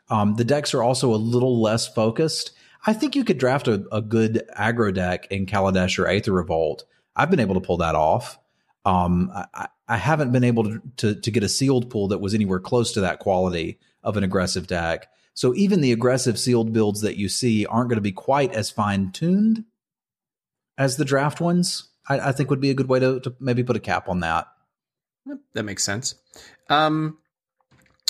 Um, the decks are also a little less focused I think you could draft a, a good aggro deck in Kaladesh or Aether Revolt. I've been able to pull that off. Um, I, I, haven't been able to, to, to get a sealed pool that was anywhere close to that quality of an aggressive deck. So even the aggressive sealed builds that you see aren't going to be quite as fine tuned as the draft ones. I, I, think would be a good way to, to maybe put a cap on that. That makes sense. Um,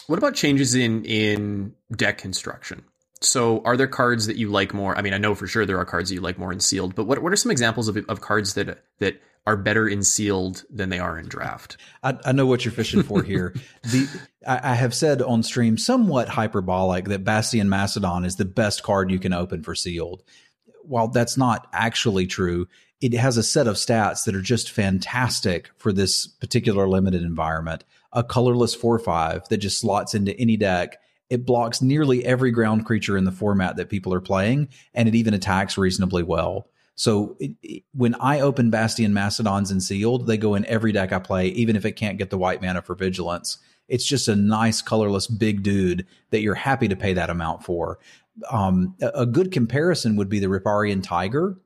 what about changes in in deck construction? So, are there cards that you like more? I mean, I know for sure there are cards that you like more in sealed, but what what are some examples of of cards that that are better in sealed than they are in draft? I, I know what you're fishing for here. (laughs) the I, I, have said on stream, somewhat hyperbolic, that Bastion Mastodon is the best card you can open for sealed. While that's not actually true, it has a set of stats that are just fantastic for this particular limited environment. A colorless four five that just slots into any deck it blocks nearly every ground creature in the format that people are playing, and it even attacks reasonably well. So it, it, when I open Bastion Mastodons and Sealed, they go in every deck I play, even if it can't get the white mana for Vigilance. It's just a nice, colorless, big dude that you're happy to pay that amount for. Um, a, a good comparison would be the Riparian Tiger.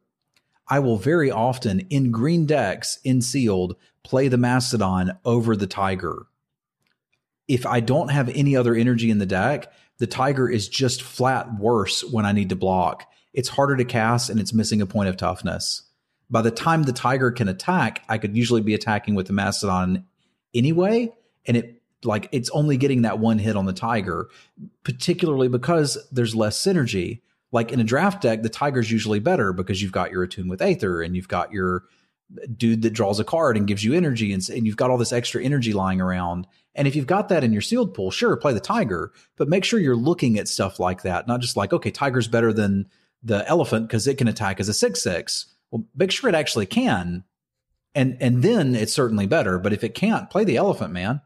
I will very often, in green decks, in Sealed, play the Mastodon over the Tiger if I don't have any other energy in the deck, the tiger is just flat worse when I need to block. It's harder to cast and it's missing a point of toughness. By the time the tiger can attack, I could usually be attacking with the mastodon anyway, and it like it's only getting that one hit on the tiger, particularly because there's less synergy. Like in a draft deck, the tiger's usually better because you've got your attune with Aether and you've got your dude that draws a card and gives you energy and, and you've got all this extra energy lying around and if you've got that in your sealed pool sure play the tiger but make sure you're looking at stuff like that not just like okay tiger's better than the elephant because it can attack as a 6-6 well make sure it actually can and and then it's certainly better but if it can't play the elephant man.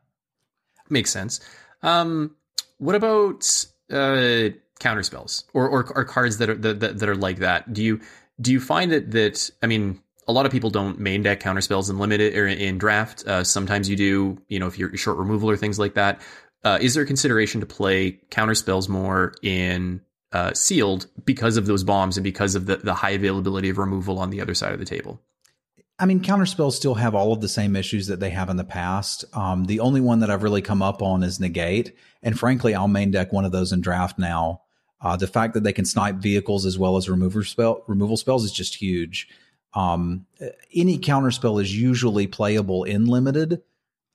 Makes sense. Um what about uh counter spells or, or, or cards that are that, that are like that? Do you do you find that that i mean a lot of people don't main deck counter spells in limited or in draft. Uh, sometimes you do, you know, if you're short removal or things like that. Uh, is there consideration to play counter spells more in uh, sealed because of those bombs and because of the, the high availability of removal on the other side of the table? I mean, counter spells still have all of the same issues that they have in the past. Um, the only one that I've really come up on is negate, and frankly, I'll main deck one of those in draft now. Uh, the fact that they can snipe vehicles as well as remover spell removal spells is just huge. Um, any counterspell is usually playable in limited.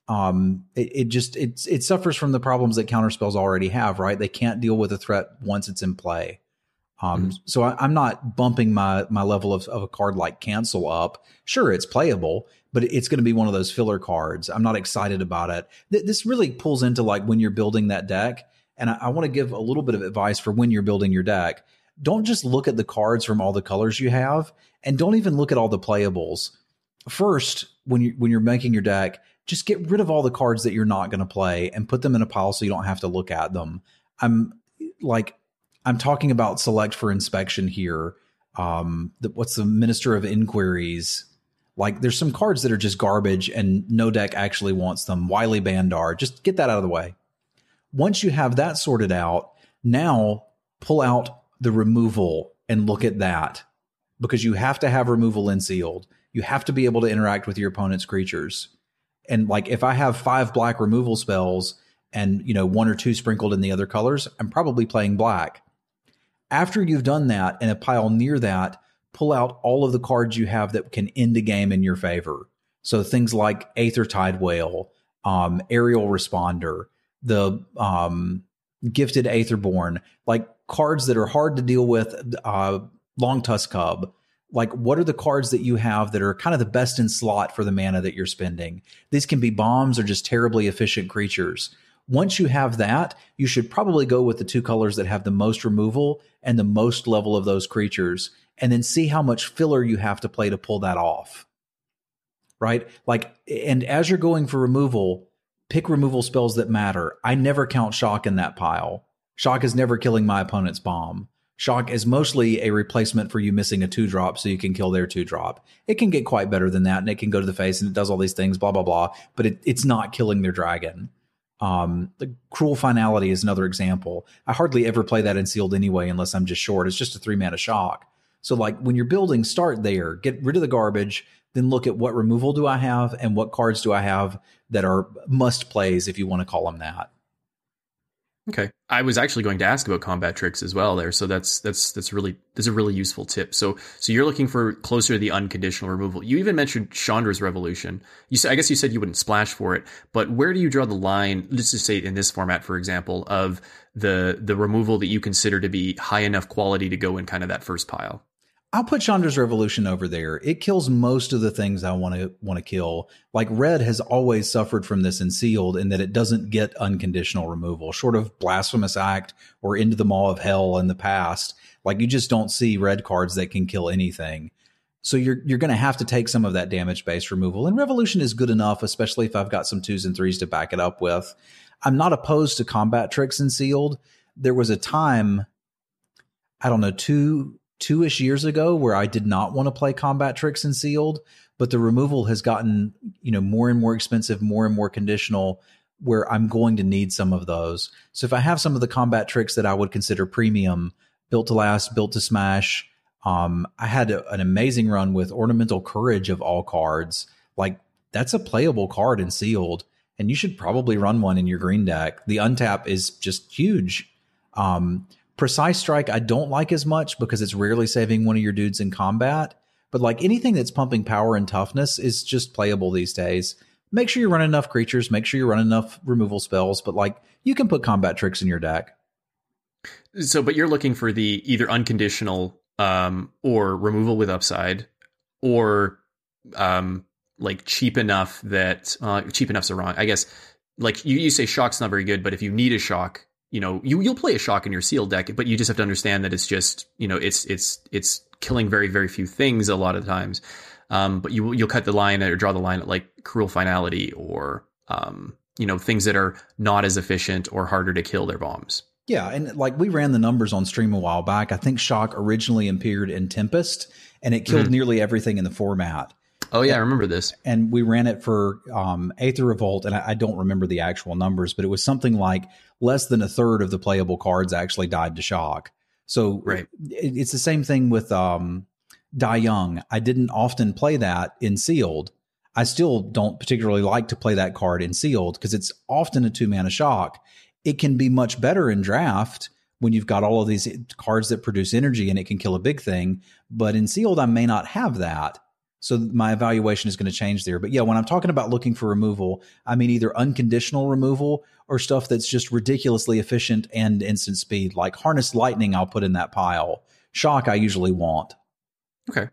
Um, it, it, just it it suffers from the problems that counterspells already have. Right, they can't deal with a threat once it's in play. Um, mm-hmm. so I, am not bumping my my level of, of a card like cancel up. Sure, it's playable, but it's going to be one of those filler cards. I'm not excited about it. Th- this really pulls into like when you're building that deck, and I, I want to give a little bit of advice for when you're building your deck don't just look at the cards from all the colors you have and don't even look at all the playables. First, when you when you're making your deck, just get rid of all the cards that you're not going to play and put them in a pile so you don't have to look at them. I'm like I'm talking about select for inspection here. Um, the, what's the Minister of Inquiries? Like, there's some cards that are just garbage, and no deck actually wants them. Wily Bandar, just get that out of the way. Once you have that sorted out, now pull out the removal and look at that because you have to have removal in sealed. You have to be able to interact with your opponent's creatures. And like if I have five black removal spells and you know one or two sprinkled in the other colors, I'm probably playing black. After you've done that in a pile near that, pull out all of the cards you have that can end a game in your favor. So things like Aethertide Whale, um, Aerial Responder, the um, Gifted Aetherborn, like cards that are hard to deal with, uh, Longtusk Cub. Like, what are the cards that you have that are kind of the best in slot for the mana that you're spending? These can be bombs or just terribly efficient creatures. Once you have that, you should probably go with the two colors that have the most removal and the most level of those creatures, and then see how much filler you have to play to pull that off. Right? Like, and as you're going for removal, pick removal spells that matter. I never count shock in that pile. Shock is never killing my opponent's bomb. Shock is mostly a replacement for you missing a two drop so you can kill their two drop. It can get quite better than that and it can go to the face and it does all these things, blah, blah, blah, but it, it's not killing their dragon. Um, the cruel finality is another example. I hardly ever play that in sealed anyway, unless I'm just short. It's just a three mana shock. So, like when you're building, start there, get rid of the garbage, then look at what removal do I have and what cards do I have that are must plays, if you want to call them that. Okay. I was actually going to ask about combat tricks as well there. So that's that's that's really that's a really useful tip. So so you're looking for closer to the unconditional removal. You even mentioned Chandra's Revolution. You I guess you said you wouldn't splash for it, but where do you draw the line, let's just say in this format, for example, of the the removal that you consider to be high enough quality to go in kind of that first pile? I'll put Chandra's Revolution over there. It kills most of the things I want to want to kill. Like Red has always suffered from this in Sealed in that it doesn't get unconditional removal, short of Blasphemous Act or Into the Maw of Hell in the past. Like you just don't see red cards that can kill anything. So you're you're going to have to take some of that damage based removal. And Revolution is good enough, especially if I've got some twos and threes to back it up with. I'm not opposed to combat tricks in Sealed. There was a time, I don't know, two two ish years ago where I did not want to play combat tricks in sealed, but the removal has gotten, you know, more and more expensive, more and more conditional where I'm going to need some of those. So if I have some of the combat tricks that I would consider premium, built to last, built to smash, um, I had a, an amazing run with ornamental courage of all cards. Like that's a playable card in sealed, and you should probably run one in your green deck. The untap is just huge. Um, Precise Strike, I don't like as much because it's rarely saving one of your dudes in combat. But like anything that's pumping power and toughness is just playable these days. Make sure you run enough creatures, make sure you run enough removal spells, but like you can put combat tricks in your deck. So, but you're looking for the either unconditional um, or removal with upside, or um, like cheap enough that uh, cheap enough's wrong. I guess like you, you say shock's not very good, but if you need a shock, you know, you you'll play a shock in your seal deck, but you just have to understand that it's just you know it's it's it's killing very very few things a lot of times. Um, but you you'll cut the line or draw the line at like cruel finality or um, you know things that are not as efficient or harder to kill their bombs. Yeah, and like we ran the numbers on stream a while back. I think Shock originally appeared in Tempest, and it killed mm-hmm. nearly everything in the format. Oh yeah, I remember this. And we ran it for um, Aether Revolt, and I, I, don't remember the actual numbers, but it was something like less than a third of the playable cards actually died to shock. So right. it, it's the same thing with um, Die Young. I didn't often play that in sealed. I still don't particularly like to play that card in sealed because it's often a two mana shock. It can be much better in draft when you've got all of these cards that produce energy and it can kill a big thing. But in sealed, I may not have that. So my evaluation is going to change there. But yeah, when I'm talking about looking for removal, I mean either unconditional removal or stuff that's just ridiculously efficient and instant speed. Like harness lightning, I'll put in that pile. Shock, I usually want. Okay.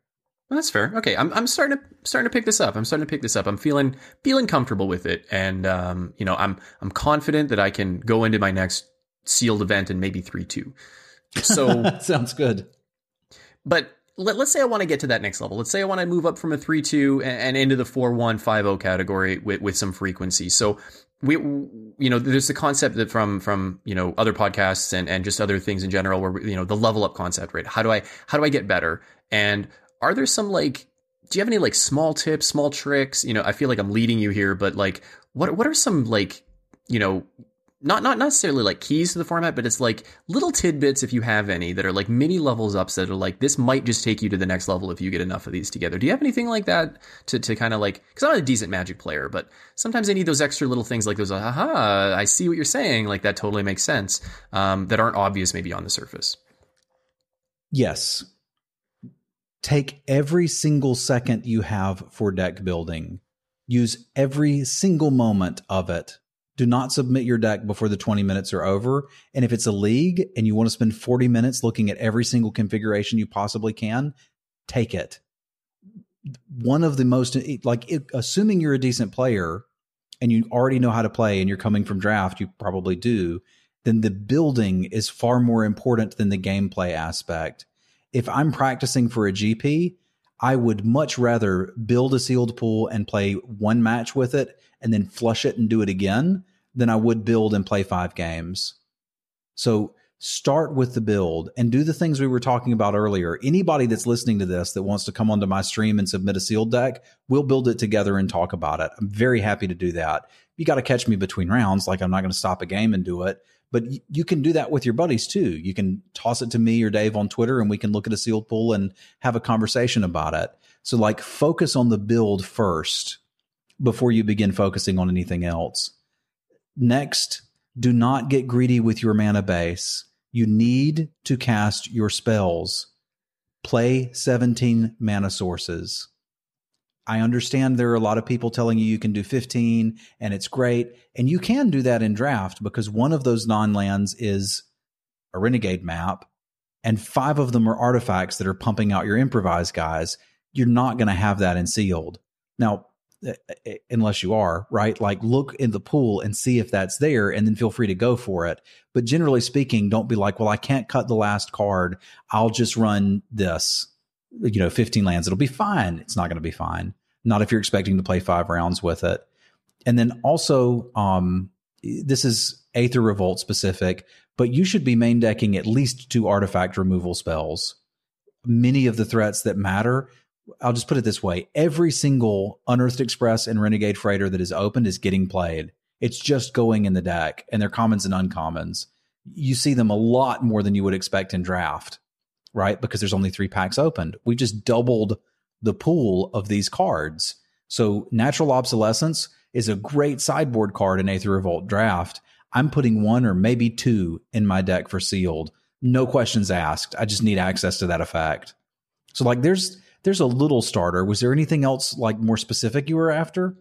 Well, that's fair. Okay, I'm I'm starting to starting to pick this up. I'm starting to pick this up. I'm feeling feeling comfortable with it, and um, you know, I'm I'm confident that I can go into my next sealed event and maybe three two. So (laughs) sounds good. But let, us say I want to get to that next level. Let's say I want to move up from a 3 2 and, into the 4 1 5 0 category with, with some frequency. So, we, you know, there's the concept that from, from, you know, other podcasts and, and just other things in general where, you know, the level up concept, right? How do I, how do I get better? And are there some like, do you have any like small tips, small tricks? You know, I feel like I'm leading you here, but like, what, what are some like, you know, not not necessarily like keys to the format, but it's like little tidbits if you have any that are like mini levels ups that are like this might just take you to the next level if you get enough of these together. Do you have anything like that to to kind of like because I'm a decent Magic player, but sometimes I need those extra little things like those. Aha! I see what you're saying. Like that totally makes sense. Um, that aren't obvious maybe on the surface. Yes. Take every single second you have for deck building. Use every single moment of it do not submit your deck before the 20 minutes are over. And if it's a league and you want to spend 40 minutes looking at every single configuration you possibly can, take it. One of the most, like, assuming you're a decent player and you already know how to play and you're coming from draft, you probably do, then the building is far more important than the gameplay aspect. If I'm practicing for a GP, I would much rather build a sealed pool and play one match with it and then flush it and do it again than I would build and play five games. So start with the build and do the things we were talking about earlier. Anybody that's listening to this that wants to come onto my stream and submit a sealed deck, we'll build it together and talk about it. I'm very happy to do that. You got to catch me between rounds. Like I'm not going to stop a game and do it, but you can do that with your buddies too. You can toss it to me or Dave on Twitter and we can look at a sealed pool and have a conversation about it. So like focus on the build first before you begin focusing on anything else. Next, do not get greedy with your mana base. You need to cast your spells. Play 17 mana sources. I understand there are a lot of people telling you you can do 15 and it's great. And you can do that in draft because one of those non lands is a renegade map and five of them are artifacts that are pumping out your improvised guys. You're not going to have that in sealed. Now, unless you are right? Like look in the pool and see if that's there and then feel free to go for it. But generally speaking don't be like well i can't cut the last card. I'll just run this you know 15 lands. It'll be fine. It's not going to be fine. Not if you're expecting to play five rounds with it. And then also um this is aether revolt specific but you should be main decking at least two artifact removal spells. Many of the threats that matter I'll just put it this way every single Untethered Express and Renegade Freighter that is opened is getting played. It's just going in the deck, and they're commons and uncommons. You see them a lot more than you would expect in draft, right? Because there's only three packs opened. We just doubled the pool of these cards. So, Natural Obsolescence is a great sideboard card in Aether Revolt draft. I'm putting one or maybe two in my deck for sealed. No questions asked. I just need access to that effect. So, like, there's there's a little starter. Was there anything else like more specific you were after?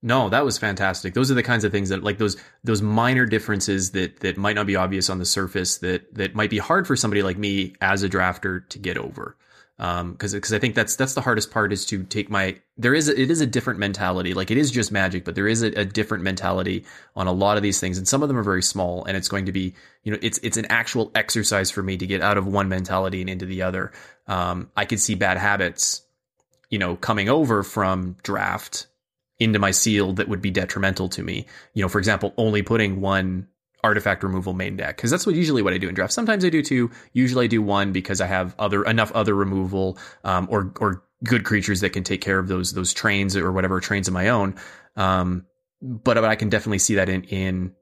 No, that was fantastic. Those are the kinds of things that like those those minor differences that that might not be obvious on the surface that that might be hard for somebody like me as a drafter to get over um because because i think that's that's the hardest part is to take my there is a, it is a different mentality like it is just magic but there is a, a, different mentality on a lot of these things and some of them are very small and it's going to be you know it's it's an actual exercise for me to get out of one mentality and into the other um i could see bad habits you know coming over from draft into my sealed that would be detrimental to me you know for example only putting one artifact removal main deck because that's what usually what I do in draft. Sometimes I do two. Usually I do one because I have other enough other removal um, or or good creatures that can take care of those those trains or whatever trains of my own. Um, but, but I can definitely see that in in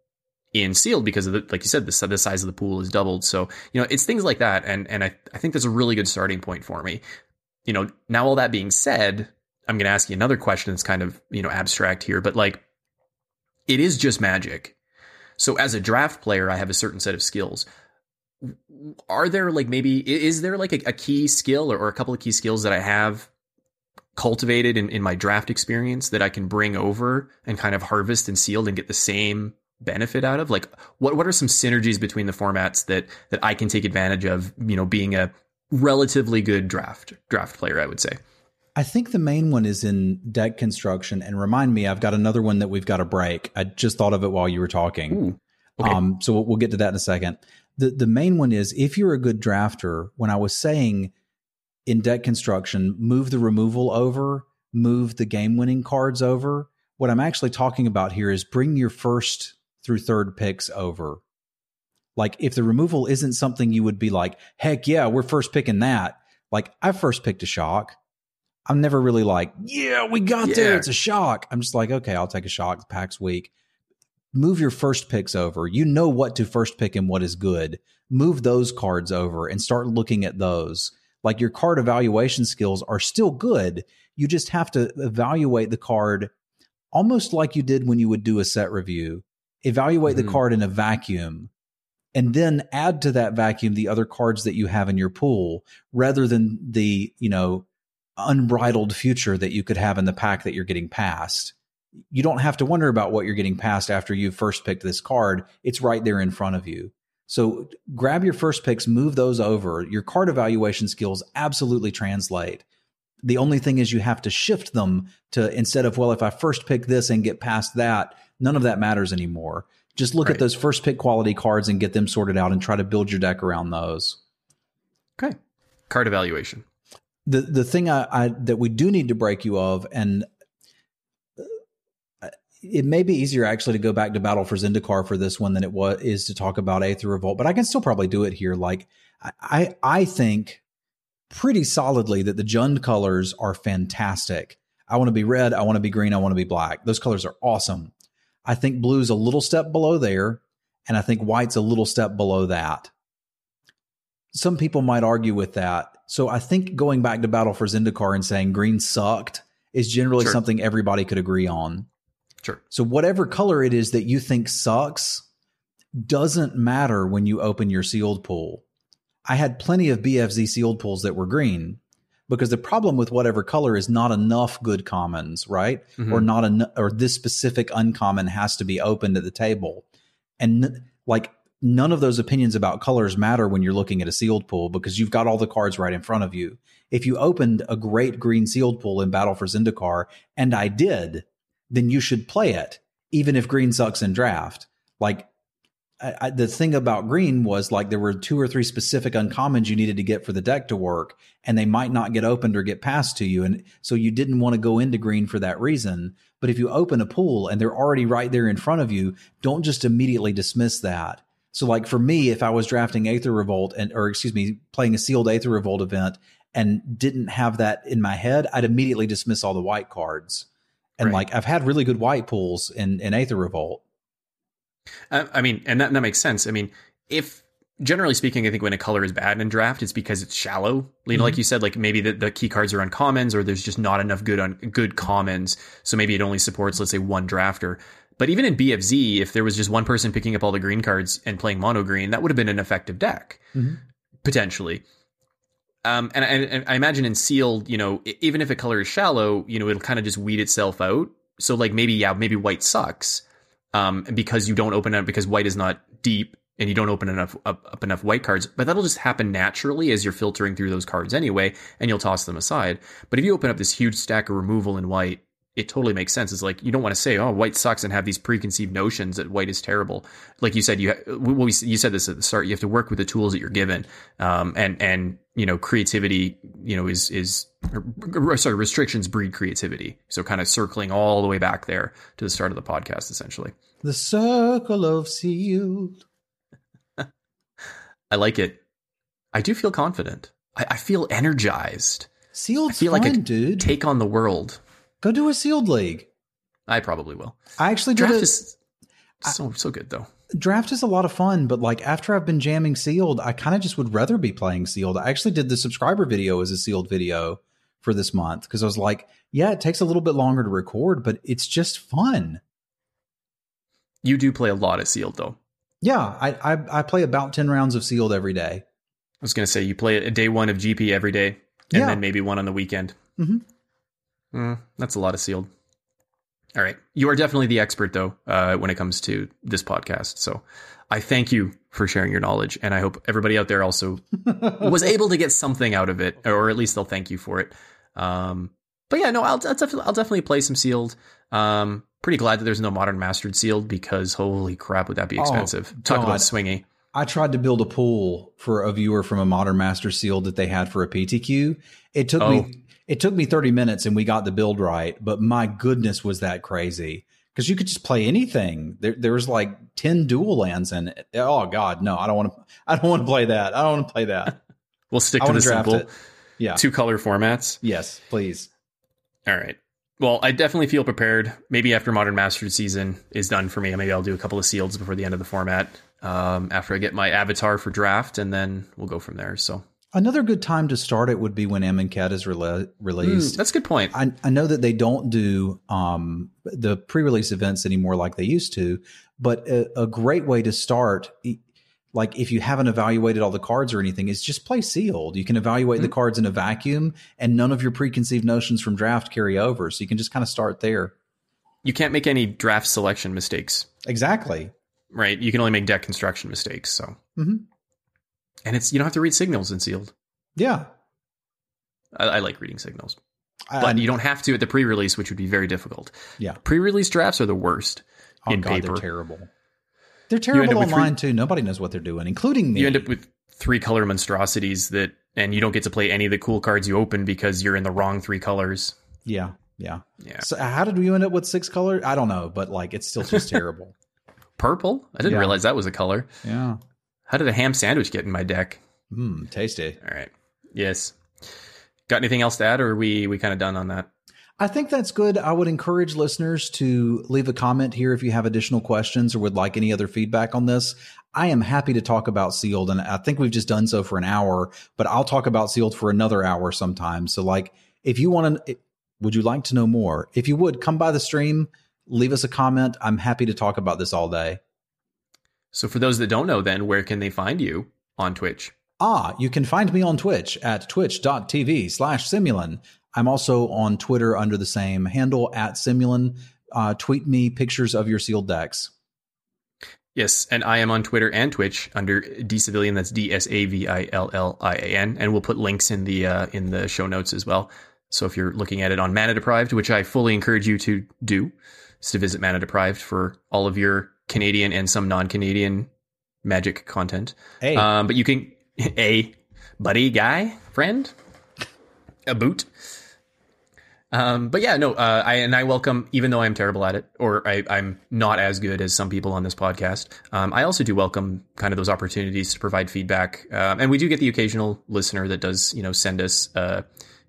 in sealed because of the, like you said the, the size of the pool is doubled. So you know it's things like that, and and I I think that's a really good starting point for me. You know now all that being said, I'm going to ask you another question that's kind of you know abstract here, but like it is just magic so as a draft player, I have a certain set of skills. Are there like maybe is there like a, a key skill or, or, a couple of key skills that I have cultivated in, in my draft experience that I can bring over and kind of harvest and sealed and get the same benefit out of? Like what what are some synergies between the formats that that I can take advantage of, you know, being a relatively good draft draft player, I would say. I think the main one is in deck construction. And remind me, I've got another one that we've got to break. I just thought of it while you were talking. Ooh, okay. Um, so we'll, we'll get to that in a second. The the main one is if you're a good drafter. When I was saying in deck construction, move the removal over, move the game winning cards over. What I'm actually talking about here is bring your first through third picks over. Like if the removal isn't something you would be like, heck yeah, we're first picking that. Like I first picked a shock I'm never really like, yeah, we got yeah. there. It's a shock. I'm just like, okay, I'll take a shock. The pack's weak. move your first picks over. You know what to first pick and what is good. Move those cards over and start looking at those. Like your card evaluation skills are still good. You just have to evaluate the card almost like you did when you would do a set review. Evaluate Mhm. the card in a vacuum and then add to that vacuum the other cards that you have in your pool rather than the, you know, unbridled future that you could have in the pack that you're getting past. You don't have to wonder about what you're getting past after you first picked this card. It's right there in front of you. So grab your first picks, move those over. Your card evaluation skills absolutely translate. The only thing is you have to shift them to instead of, well, if I first pick this and get past that, none of that matters anymore. Just look Right. at those first pick quality cards and get them sorted out and try to build your deck around those. Okay. Card evaluation. the the thing I, I that we do need to break you of, and uh, it may be easier actually to go back to Battle for Zendikar for this one than it was is to talk about Aether Revolt, but I can still probably do it here. Like I I, I think pretty solidly that the Jund colors are fantastic. I want to be red, I want to be green, I want to be black. Those colors are awesome. I think blue's a little step below there, and I think white's a little step below that some people might argue with that. So I think going back to Battle for Zendikar and saying green sucked is generally Sure. something everybody could agree on. Sure. So whatever color it is that you think sucks doesn't matter when you open your sealed pool. I had plenty of BFZ sealed pools that were green because the problem with whatever color is not enough good commons, right? Mhm. Or not enough, or this specific uncommon has to be opened at the table. And n- like none of those opinions about colors matter when you're looking at a sealed pool because you've got all the cards right in front of you. If you opened a great green sealed pool in Battle for Zendikar, and I did, then you should play it, even if green sucks in draft. Like I, I, the thing about green was like there were two or three specific uncommons you needed to get for the deck to work, and they might not get opened or get passed to you, and so you didn't want to go into green for that reason. But if you open a pool and they're already right there in front of you, don't just immediately dismiss that. So, like for me, if I was drafting Aether Revolt and, or excuse me, playing a sealed Aether Revolt event and didn't have that in my head, I'd immediately dismiss all the white cards. And Right. like I've had really good white pools in in Aether Revolt. I, I mean, and that, that makes sense. I mean, if generally speaking, I think when a color is bad in draft, it's because it's shallow. You know, like you said, like maybe the, the key cards are uncommons, or there's just not enough good on good commons. So maybe it only supports, let's say, one drafter. But even in BFZ, if there was just one person picking up all the green cards and playing mono green, that would have been an effective deck Mhm. potentially. Um, and, I, and I imagine in sealed, you know, even if a color is shallow, you know, it'll kind of just weed itself out. So like maybe yeah, maybe white sucks, um, because you don't open up because white is not deep and you don't open enough up, up enough white cards. But that'll just happen naturally as you're filtering through those cards anyway, and you'll toss them aside. But if you open up this huge stack of removal in white, it totally makes sense. It's like you don't want to say, "Oh, white sucks," and have these preconceived notions that white is terrible. Like you said, you ha- well, we, you said this at the start. You have to work with the tools that you're given, um, and and you know, creativity, you know, is is or, sorry, restrictions breed creativity. So kind of circling all the way back there to the start of the podcast, essentially. The circle of sealed. (laughs) I like it. I do feel confident. I, I feel energized. Sealed's I feel fun, like I dude. take on the world. Go do a sealed league. I probably will. I actually did Draft a, is so so good though. draft is a lot of fun, but like after I've been jamming sealed, I kind of just would rather be playing sealed. I actually did the subscriber video as a sealed video for this month because I was like, yeah, it takes a little bit longer to record, but it's just fun. You do play a lot of sealed though. Yeah, I I, I play about ten rounds of sealed every day. I was gonna say you play a day one of GP every day, and Yeah. then maybe one on the weekend. Mhm. Mm, that's a lot of sealed. All right, you are definitely the expert though uh, when it comes to this podcast. So I thank you for sharing your knowledge, and I hope everybody out there also (laughs) was able to get something out of it, or at least they'll thank you for it. Um, but yeah, no, I'll, I'll, definitely, I'll definitely play some sealed. Um, pretty glad that there's no modern mastered sealed because holy crap, would that be Oh, expensive? Talk about God. swingy. I tried to build a pool for a viewer from a Modern Master Sealed that they had for a PTQ. It took Oh. me it took me 30 minutes and we got the build right, but my goodness was that crazy. Because you could just play anything. There there was like 10 dual lands in it. Oh god, no, I don't want to (laughs) I don't want to play that. I don't want to play that. (laughs) We'll stick I to the simple it. Yeah. two color formats. Yes, please. All right. Well, I definitely feel prepared. Maybe after Modern Masters season is done for me, maybe I'll do a couple of seals before the end of the format. Um, after I get my avatar for draft, and then we'll go from there. So Another good time to start it would be when Amonkhet is rela- released. Mm, that's a good point. I, I know that they don't do um, the pre-release events anymore like they used to, but a, a great way to start, like if you haven't evaluated all the cards or anything, is just play sealed. You can evaluate the cards in a vacuum, and none of your preconceived notions from draft carry over. So you can just kind of start there. you can't make any draft selection mistakes, Exactly. right? You can only make deck construction mistakes. So, Mhm. And it's you don't have to read signals in sealed. Yeah. I, I like reading signals, I- but you don't have to at the pre-release, which would be very difficult. yeah. Pre-release drafts are the worst Oh in God, paper. they're terrible. They're terrible online too. Nobody knows what they're doing, including me. you end up with three color monstrosities that, and you don't get to play any of the cool cards you open because you're in the wrong three colors. yeah, yeah. Yeah, So how did we end up with six color? I don't know, but like it's still just (laughs) terrible. purple. I didn't Yeah. realize that was a color. Yeah. How did a ham sandwich get in my deck? Mm, tasty. All right. Yes. Got anything else to add, or are we we kind of done on that? I think that's good. I would encourage listeners to leave a comment here if you have additional questions or would like any other feedback on this. I am happy to talk about sealed, and I think we've just done so for an hour, but I'll talk about sealed for another hour sometime. So, like, if you want to, would you like to know more? If you would, come by the stream, leave us a comment. I'm happy to talk about this all day. So for those that don't know, then where can they find you on Twitch? Ah, you can find me on Twitch at twitch.tv slash Simulan. I'm also on Twitter under the same handle at Simulan. Uh, tweet me pictures of your sealed decks. Yes, and I am on Twitter and Twitch under dsavillian. That's D S A V I L L I A N, and we'll put links in the uh, in the show notes as well. So if you're looking at it on Mana Deprived, which I fully encourage you to do, is to visit Mana Deprived for all of your Canadian and some non-Canadian Magic content. Hey, Um, but you can (laughs) a buddy, guy, friend, a boot. Um, but yeah, no, uh, I and I welcome, even though I'm terrible at it, or I, I'm not as good as some people on this podcast. Um, I also do welcome kind of those opportunities to provide feedback, um, and we do get the occasional listener that does, you know, send us, uh,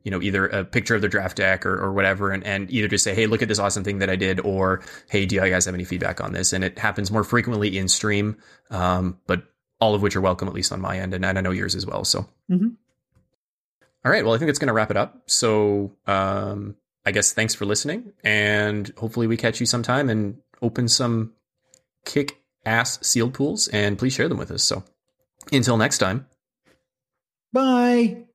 you know, either a picture of their draft deck or, or whatever, and, and either just say, hey, look at this awesome thing that I did, or hey, do you guys have any feedback on this? And it happens more frequently in stream, um, but all of which are welcome, at least on my end, and, and I know yours as well. So, Mhm. All right, well, I think that's going to wrap it up. So, um, I guess thanks for listening, and hopefully we catch you sometime and open some kick ass sealed pools, and please share them with us. So, until next time. bye.